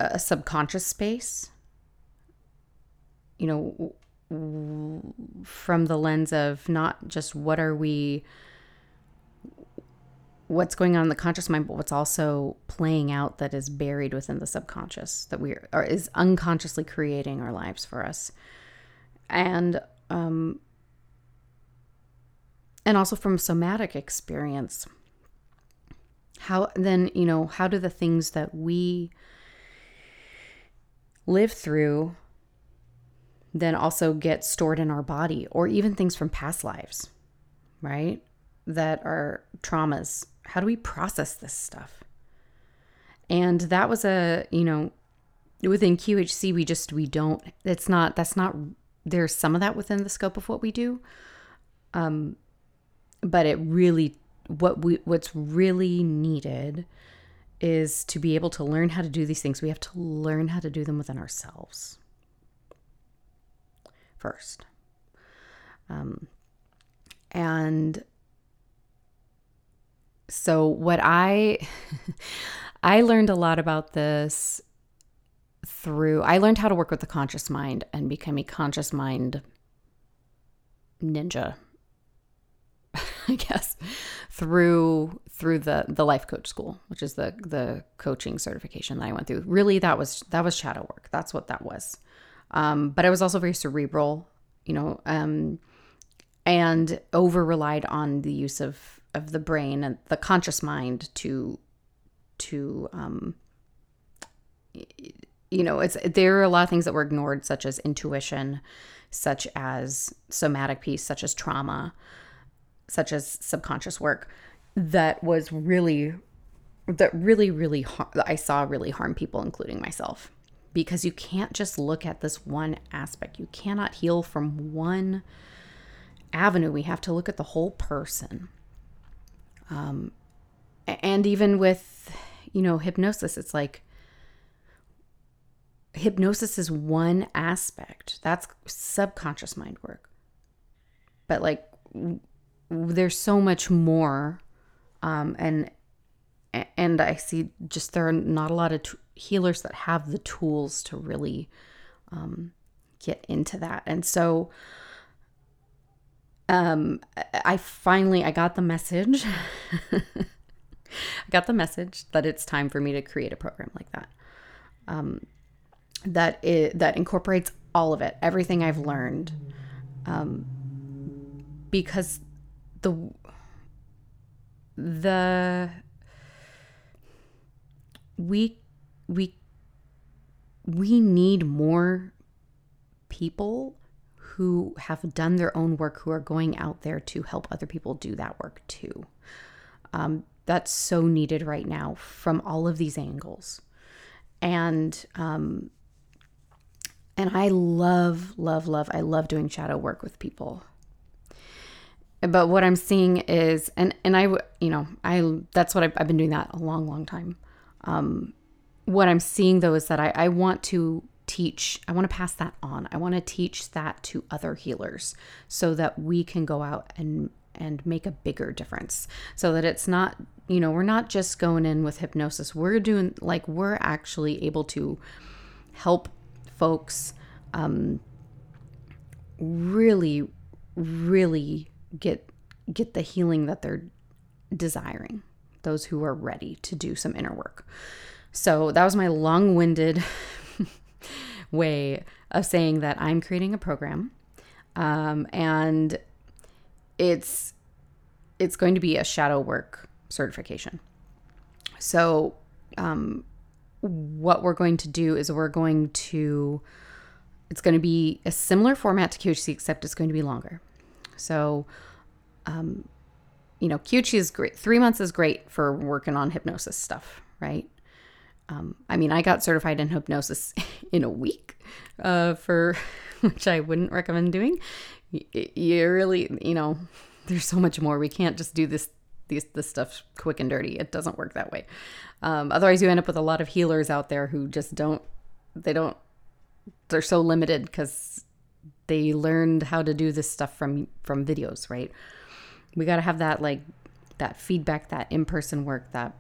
a, subconscious space, you know, from the lens of not just what are we what's going on in the conscious mind but what's also playing out that is buried within the subconscious that we are is unconsciously creating our lives for us and um and also from somatic experience how then you know how do the things that we live through then also get stored in our body or even things from past lives, right? That are traumas. How do we process this stuff? And that was a, you know, within QHC, we just, we don't, it's not, that's not, there's some of that within the scope of what we do. Um, but it really, what we, what's really needed is to be able to learn how to do these things. We have to learn how to do them within ourselves first. Um, and so what I I learned a lot about this through I learned how to work with the conscious mind and become a conscious mind ninja I guess through through the the life coach school which is the the coaching certification that I went through. Really that was that was shadow work. That's what that was. Um, but I was also very cerebral, you know, um, and over relied on the use of of the brain and the conscious mind to to um, you know it's there are a lot of things that were ignored such as intuition such as somatic piece such as trauma such as subconscious work that was really that really really i saw really harm people including myself because you can't just look at this one aspect. You cannot heal from one avenue. We have to look at the whole person. Um, and even with, you know, hypnosis, it's like hypnosis is one aspect. That's subconscious mind work. But like, there's so much more. Um, and and I see just there are not a lot of t- healers that have the tools to really um, get into that. And so um, I finally I got the message. I got the message that it's time for me to create a program like that. Um, that it that incorporates all of it, everything I've learned. Um, because the the we we we need more people who have done their own work who are going out there to help other people do that work too. Um, that's so needed right now from all of these angles, and um, and I love, love, love. I love doing shadow work with people. But what I'm seeing is, and and I, you know, I that's what I've, I've been doing that a long, long time. Um, what I'm seeing though is that I, I want to teach, I want to pass that on. I want to teach that to other healers so that we can go out and and make a bigger difference so that it's not you know we're not just going in with hypnosis we're doing like we're actually able to help folks um, really really get get the healing that they're desiring those who are ready to do some inner work. So that was my long winded way of saying that I'm creating a program. Um, and it's it's going to be a shadow work certification. So um, what we're going to do is we're going to it's going to be a similar format to QHC except it's going to be longer. So um, you know, QHC is great. Three months is great for working on hypnosis stuff, right? Um, I mean, I got certified in hypnosis in a week, uh, for which I wouldn't recommend doing. You, you really, you know, there's so much more. We can't just do this these this stuff quick and dirty. It doesn't work that way. Um, otherwise, you end up with a lot of healers out there who just don't. They don't. They're so limited because they learned how to do this stuff from from videos, right? We got to have that like that feedback, that in person work, that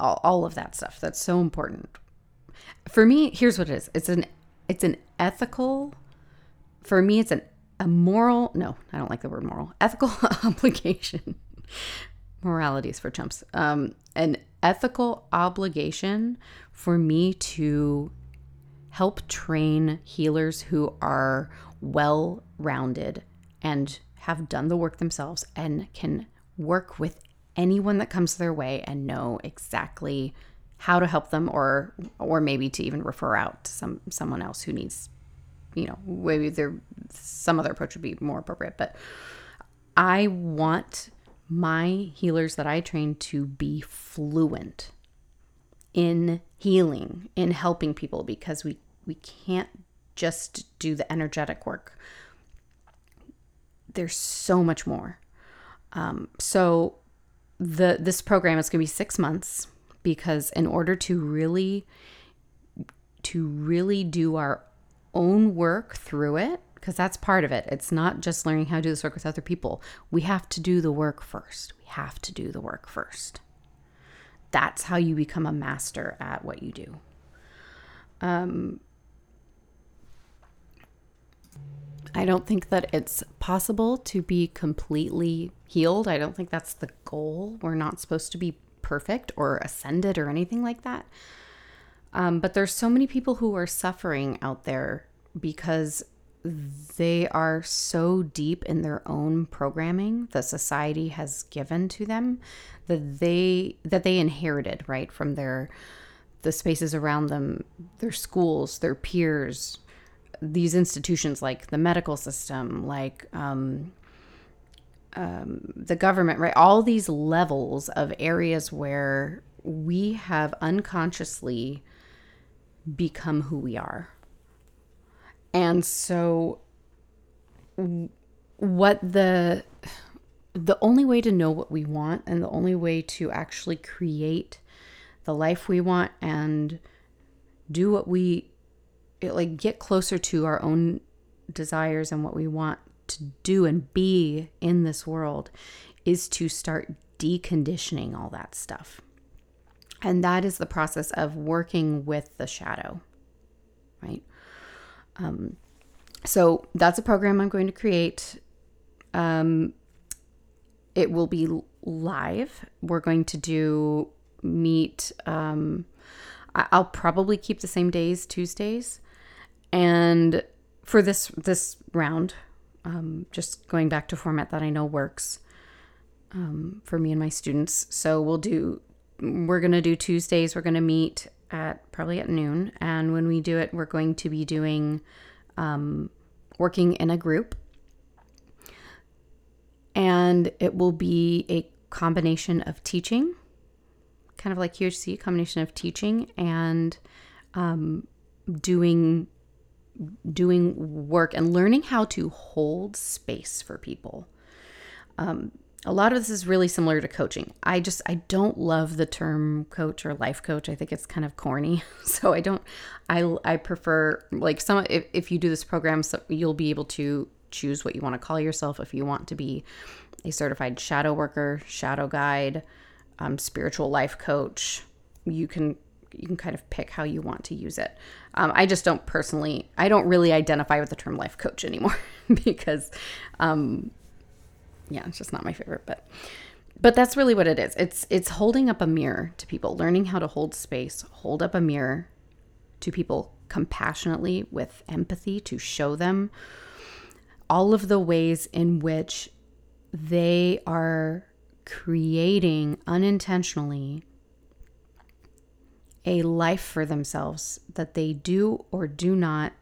all, all of that stuff. That's so important. For me, here's what it is. It's an it's an ethical. For me, it's an a moral. No, I don't like the word moral. Ethical obligation. Morality is for chumps. Um, an ethical obligation for me to help train healers who are well rounded and have done the work themselves and can work with anyone that comes their way and know exactly how to help them or or maybe to even refer out to some someone else who needs you know maybe there some other approach would be more appropriate. But i want my healers that i train to be fluent in healing in helping people because we we can't just do the energetic work. There's so much more. Um, so the this program is going to be six months because in order to really to really do our own work through it because that's part of it. It's not just learning how to do this work with other people. We have to do the work first. We have to do the work first. That's how you become a master at what you do. Um, I don't think that it's possible to be completely healed. I don't think that's the goal. We're not supposed to be perfect or ascended or anything like that. Um, but there's so many people who are suffering out there because they are so deep in their own programming that society has given to them that they that they inherited right from their the spaces around them their schools their peers these institutions like the medical system, like um, um, the government, right? All these levels of areas where we have unconsciously become who we are. And so what the the only way to know what we want and the only way to actually create the life we want and do what we it, like get closer to our own desires and what we want to do and be in this world is to start deconditioning all that stuff. And that is the process of working with the shadow, right? Um, so that's a program I'm going to create. Um, it will be live. We're going to do meet. Um, I'll probably keep the same days, Tuesdays. And for this this round, um, just going back to format that I know works um, for me and my students. So we'll do. We're gonna do Tuesdays. We're gonna meet at probably at noon, and when we do it, we're going to be doing um, working in a group, and it will be a combination of teaching, kind of like QHC, a combination of teaching and um, doing doing work and learning how to hold space for people. Um, a lot of this is really similar to coaching. I just I don't love the term coach or life coach. I think it's kind of corny. So I don't I I prefer like some if, if you do this program so you'll be able to choose what you want to call yourself if you want to be a certified shadow worker, shadow guide, um, spiritual life coach. You can you can kind of pick how you want to use it. Um, I just don't personally, I don't really identify with the term life coach anymore because, um, yeah, it's just not my favorite. But, but that's really what it is. It's it's holding up a mirror to people, learning how to hold space, hold up a mirror to people compassionately with empathy to show them all of the ways in which they are creating unintentionally a life for themselves that they do or do not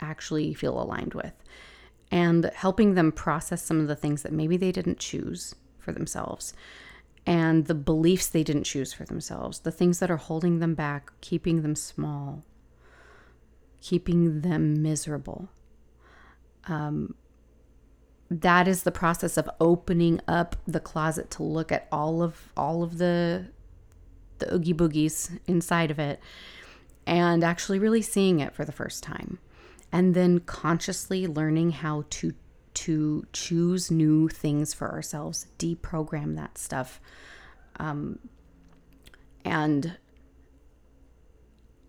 actually feel aligned with, and helping them process some of the things that maybe they didn't choose for themselves and the beliefs they didn't choose for themselves, the things that are holding them back, keeping them small, keeping them miserable. Um, that is the process of opening up the closet to look at all of all of the the oogie boogies inside of it and actually really seeing it for the first time and then consciously learning how to to choose new things for ourselves deprogram that stuff um, and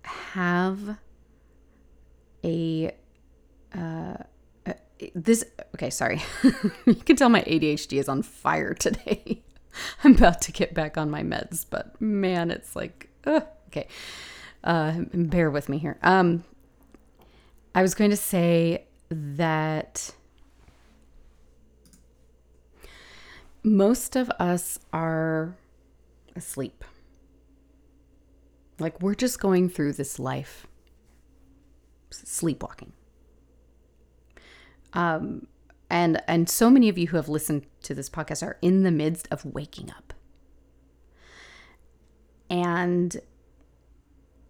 have a uh, this okay sorry. You can tell my adhd is on fire today i'm about to get back on my meds but man it's like okay uh, bear with me here. Um i was going to say that most of us are asleep. Like we're just going through this life sleepwalking. Um, and and so many of you who have listened to this podcast are in the midst of waking up. And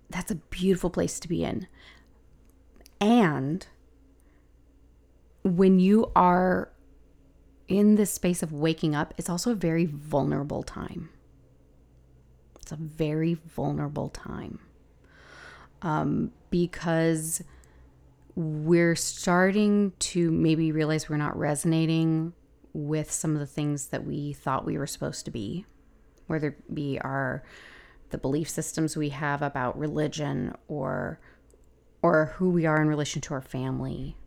that's a beautiful place to be in. And when you are in this space of waking up, it's also a very vulnerable time. It's a very vulnerable time. Um, because we're starting to maybe realize we're not resonating with some of the things that we thought we were supposed to be, whether it be our the belief systems we have about religion or or who we are in relation to our family,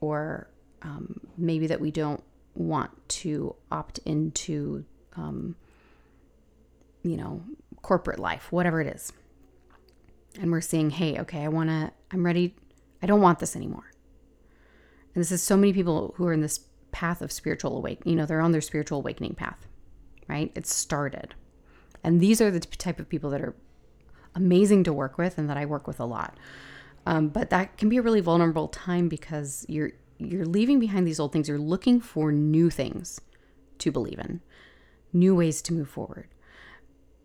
or um, maybe that we don't want to opt into, um, you know, corporate life, whatever it is. And we're seeing, hey, okay, I want to, I'm ready I don't want this anymore. And this is so many people who are in this path of spiritual awakening. You know, they're on their spiritual awakening path, right? It's started. And these are the type of people that are amazing to work with and that I work with a lot. Um, but that can be a really vulnerable time because you're you're leaving behind these old things. You're looking for new things to believe in, new ways to move forward.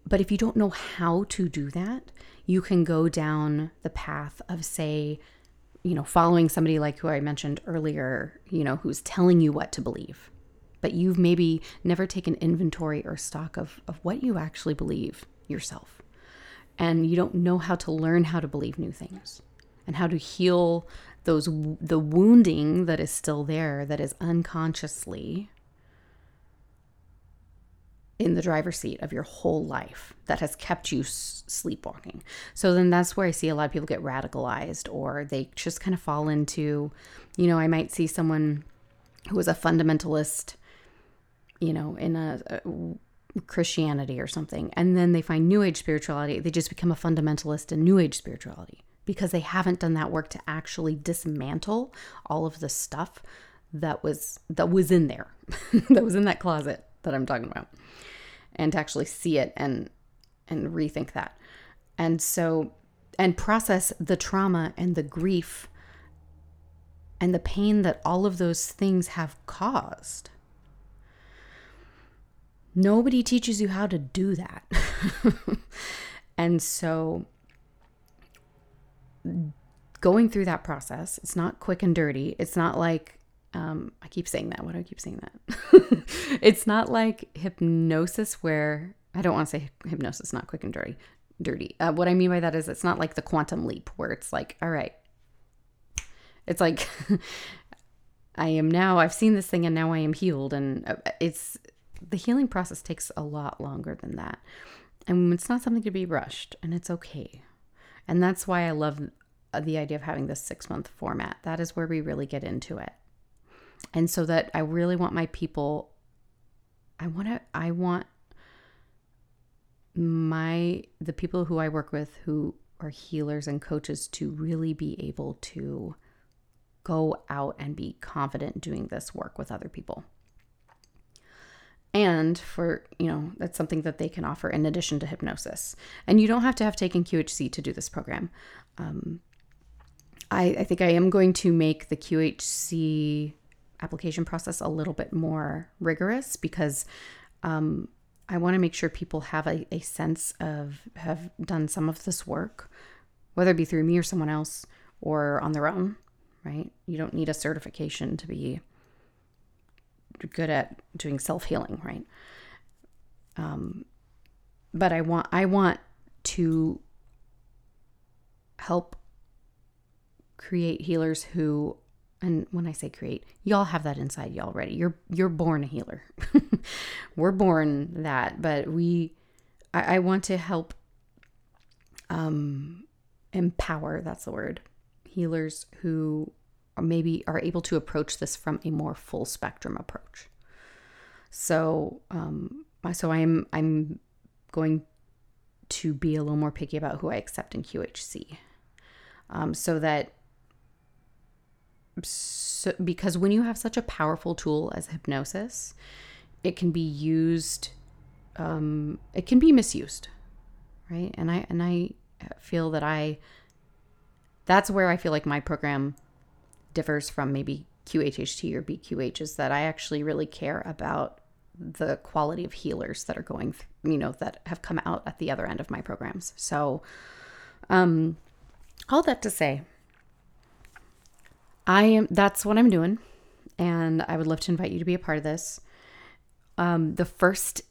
But if you don't know how to do that, you can go down the path of, say, you know, following somebody like who I mentioned earlier, you know, who's telling you what to believe. But you've maybe never taken inventory or stock of, of what you actually believe yourself. And you don't know how to learn how to believe new things and how to heal those the wounding that is still there that is unconsciously in the driver's seat of your whole life that has kept you sleepwalking. So then that's where I see a lot of people get radicalized or they just kind of fall into, you know, I might see someone who is a fundamentalist, you know, in a, a Christianity or something, and then they find New Age spirituality. They just become a fundamentalist in New Age spirituality because they haven't done that work to actually dismantle all of the stuff that was that was in there, that was in that closet that I'm talking about and to actually see it and and rethink that. And so and process the trauma and the grief and the pain that all of those things have caused. Nobody teaches you how to do that. and so going through that process, it's not quick and dirty. It's not like um, I keep saying that. Why do I keep saying that? it's not like hypnosis where I don't want to say hypnosis, not quick and dirty. Dirty. Uh, what I mean by that is it's not like the quantum leap where it's like, all right, it's like I am now. I've seen this thing and now I am healed, and uh, it's the healing process takes a lot longer than that, and it's not something to be rushed, and it's okay. And that's why I love uh, the idea of having this six month format. That is where we really get into it and so that I really want my people I want to I want my the people who I work with who are healers and coaches to really be able to go out and be confident doing this work with other people. And for, you know, that's something that they can offer in addition to hypnosis. And you don't have to have taken QHC to do this program. Um, I, I think I am going to make the QHC application process a little bit more rigorous because um, I want to make sure people have a, a sense of have done some of this work, whether it be through me or someone else or on their own, right? You don't need a certification to be good at doing self healing, right? Um, but I want I want to help create healers who and when I say create, y'all have that inside y'all already. You're you're born a healer. We're born that, but we I, I want to help um empower, that's the word, healers who maybe are able to approach this from a more full spectrum approach. So um so I'm I'm going to be a little more picky about who I accept in QHC. Um, so that so, because when you have such a powerful tool as hypnosis, it can be used, um, it can be misused, right? And I and I feel that I that's where I feel like my program differs from maybe QHHT or BQH is that I actually really care about the quality of healers that are going, you know, that have come out at the other end of my programs. So, um, all that to say, I am that's what I'm doing and I would love to invite you to be a part of this. Um the first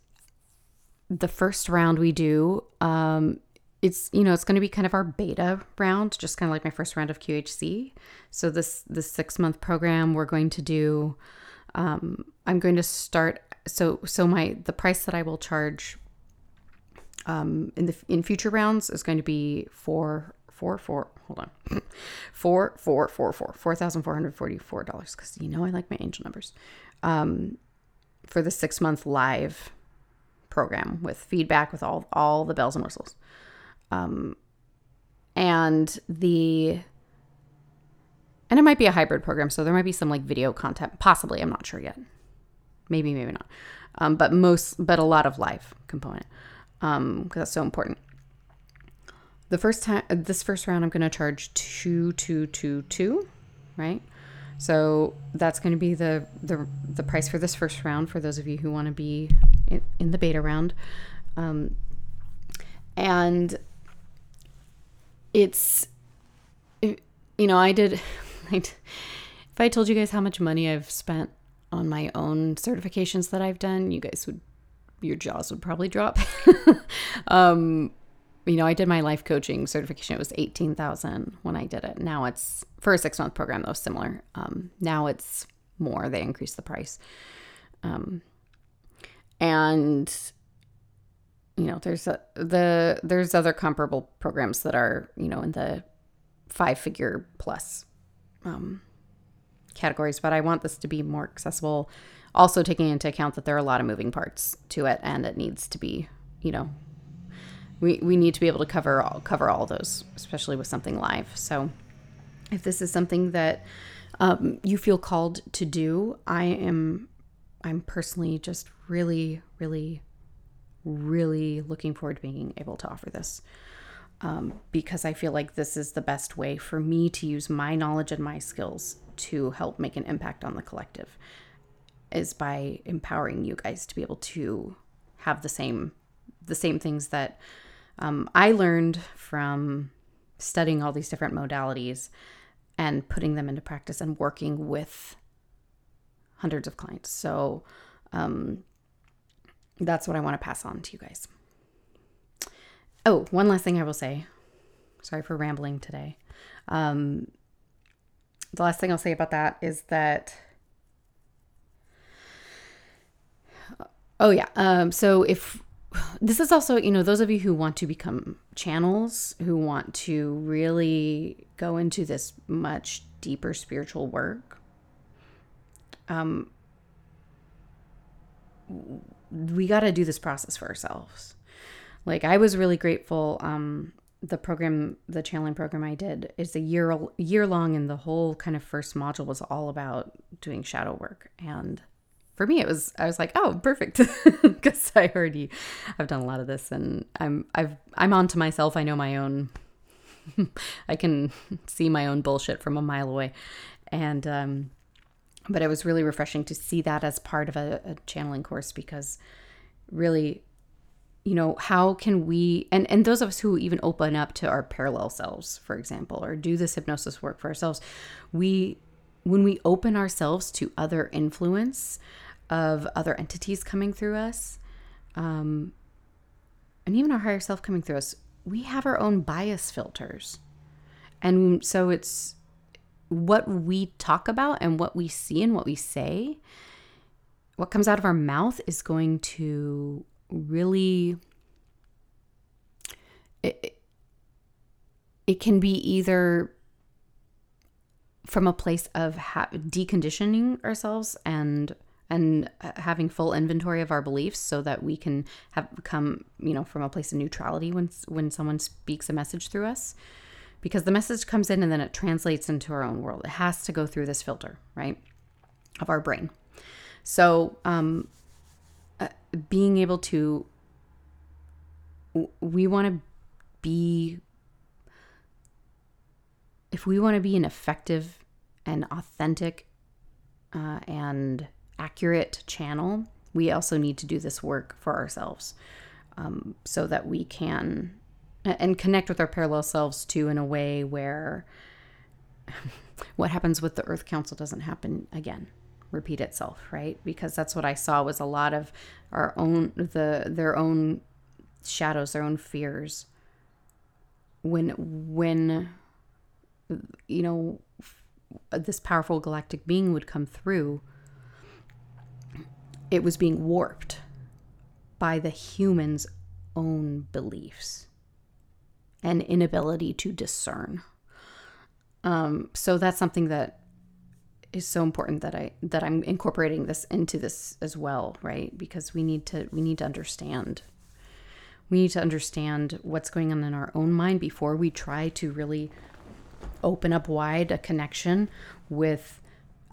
the first round we do um it's you know it's going to be kind of our beta round just kind of like my first round of QHC. So this this 6 month program we're going to do um I'm going to start so so my the price that I will charge um in the in future rounds is going to be for four four hold on. Four four four four four thousand four hundred forty four dollars because you know I like my angel numbers um for the six month live program with feedback with all all the bells and whistles. Um and the and it might be a hybrid program so there might be some like video content possibly i'm not sure yet. Maybe maybe not. Um, but most but a lot of live component um because that's so important the first time this first round i'm going to charge 2222 right? So that's going to be the, the the price for this first round for those of you who want to be in, in, the beta round. Um, and it's it, you know i did if i told you guys how much money i've spent on my own certifications that i've done you guys would your jaws would probably drop. Um, you know, I did my life coaching certification. It was eighteen thousand when I did it. Now it's for a six month program though, similar. Um, now it's more. They increased the price. Um, and you know, there's a, the there's other comparable programs that are you know in the five figure plus um, categories, but I want this to be more accessible. Also, taking into account that there are a lot of moving parts to it, and it needs to be you know we, we need to be able to cover all cover all those, especially with something live. So if this is something that um, you feel called to do, I am I'm personally just really, really, really looking forward to being able to offer this. Um, because I feel like this is the best way for me to use my knowledge and my skills to help make an impact on the collective is by empowering you guys to be able to have the same the same things that um, I learned from studying all these different modalities and putting them into practice and working with hundreds of clients. So um, that's what I want to pass on to you guys. Oh, one last thing I will say. Sorry for rambling today. Um, the last thing I'll say about that is that. Oh yeah. Um, so if this is also, you know, those of you who want to become channels, who want to really go into this much deeper spiritual work, um, we got to do this process for ourselves. Like I was really grateful. Um, the program, the channeling program I did, is a year year long, and the whole kind of first module was all about doing shadow work and for me it was I was like, oh, perfect, because I already I've done a lot of this, and I'm I've I'm on to myself. I know my own. I can see my own bullshit from a mile away, and um, but it was really refreshing to see that as part of a, a channeling course because really you know how can we and and those of us who even open up to our parallel selves for example or do this hypnosis work for ourselves we when we open ourselves to other influence of other entities coming through us, um, and even our higher self coming through us, we have our own bias filters. And so it's what we talk about and what we see and what we say, what comes out of our mouth is going to really. It, it can be either from a place of ha- deconditioning ourselves and and having full inventory of our beliefs so that we can have come you know from a place of neutrality when when someone speaks a message through us. Because the message comes in and then it translates into our own world. It has to go through this filter right of our brain. So um uh, being able to we want to be if we want to be an effective and authentic uh, and accurate channel, we also need to do this work for ourselves um, so that we can and connect with our parallel selves too in a way where what happens with the earth council doesn't happen again repeat itself right? Because that's what i saw was a lot of our own the their own shadows their own fears. When when you know this powerful galactic being would come through it was being warped by the human's own beliefs and inability to discern. Um, so that's something that is so important that I that I'm incorporating this into this as well, right? Because we need to we need to understand. We need to understand what's going on in our own mind before we try to really open up wide a connection with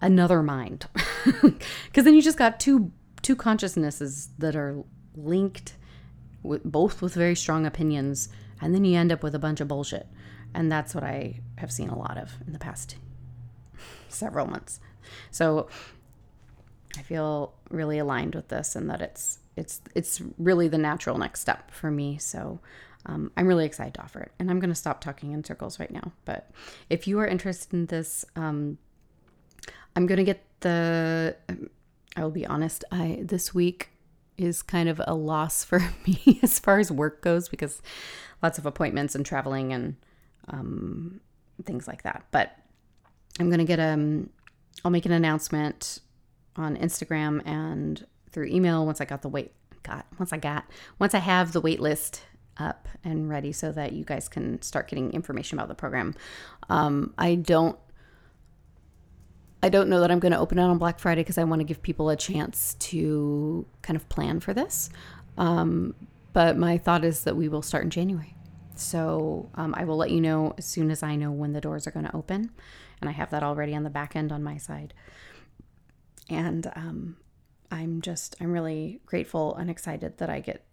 another mind. Cuz then you just got two two consciousnesses that are linked with both with very strong opinions and then you end up with a bunch of bullshit. And that's what i have seen a lot of in the past several months. So i feel really aligned with this and that it's it's it's really the natural next step for me. So um, i'm really excited to offer it. And i'm going to stop talking in circles right now. But if you are interested in this um, i'm going to get the I will be honest, I this week is kind of a loss for me as far as work goes because lots of appointments and traveling and um, things like that. But I'm gonna get um, I'll make an announcement on Instagram and through email once I got the wait got once I got once I have the wait list up and ready so that you guys can start getting information about the program. Um, I don't I don't know that I'm going to open it on Black Friday because I want to give people a chance to kind of plan for this. Um, but my thought is that we will start in January. So um, I will let you know as soon as I know when the doors are going to open. And I have that already on the back end on my side. And um, I'm just, I'm really grateful and excited that I get,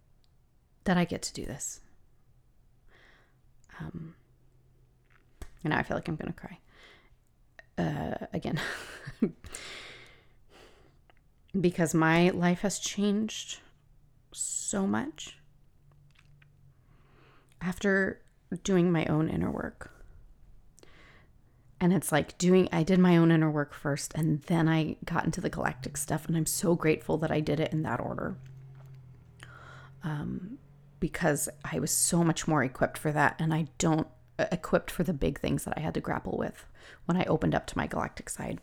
that I get to do this. Um, and now I feel like I'm going to cry uh, again because my life has changed so much after doing my own inner work. And it's like doing, I did my own inner work first, and then I got into the galactic stuff. And I'm so grateful that I did it in that order. Um, because I was so much more equipped for that. And I don't equipped for the big things that I had to grapple with when I opened up to my galactic side.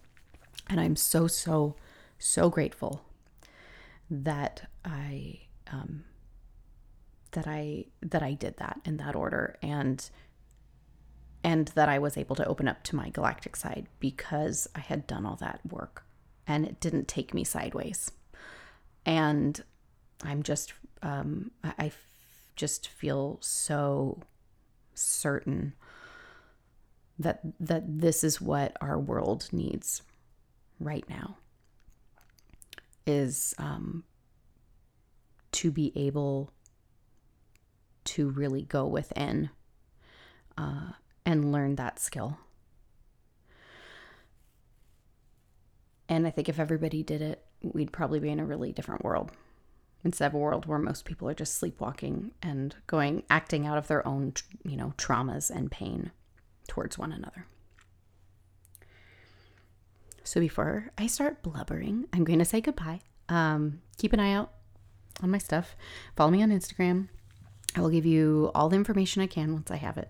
And I'm so, so, so grateful that I um, that I that I did that in that order and and that I was able to open up to my galactic side because I had done all that work and it didn't take me sideways. And I'm just um, I, I just feel so certain that that this is what our world needs right now is um, to be able to really go within uh, and learn that skill. And I think if everybody did it, we'd probably be in a really different world instead of a world where most people are just sleepwalking and going acting out of their own you know traumas and pain towards one another so before i start blubbering i'm going to say goodbye Um, keep an eye out on my stuff. Follow me on Instagram. I will give you all the information I can once I have it.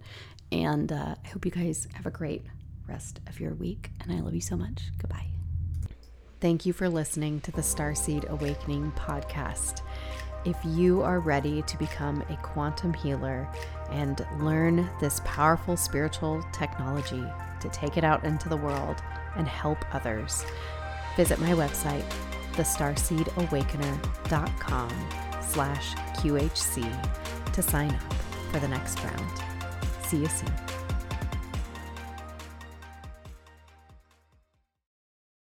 And uh, I hope you guys have a great rest of your week. And I love you so much. Goodbye. Thank you for listening to the Starseed Awakener podcast. If you are ready to become a quantum healer and learn this powerful spiritual technology to take it out into the world and help others, visit my website, thestarseedawakener.com slash QHC to sign up for the next round. See you soon.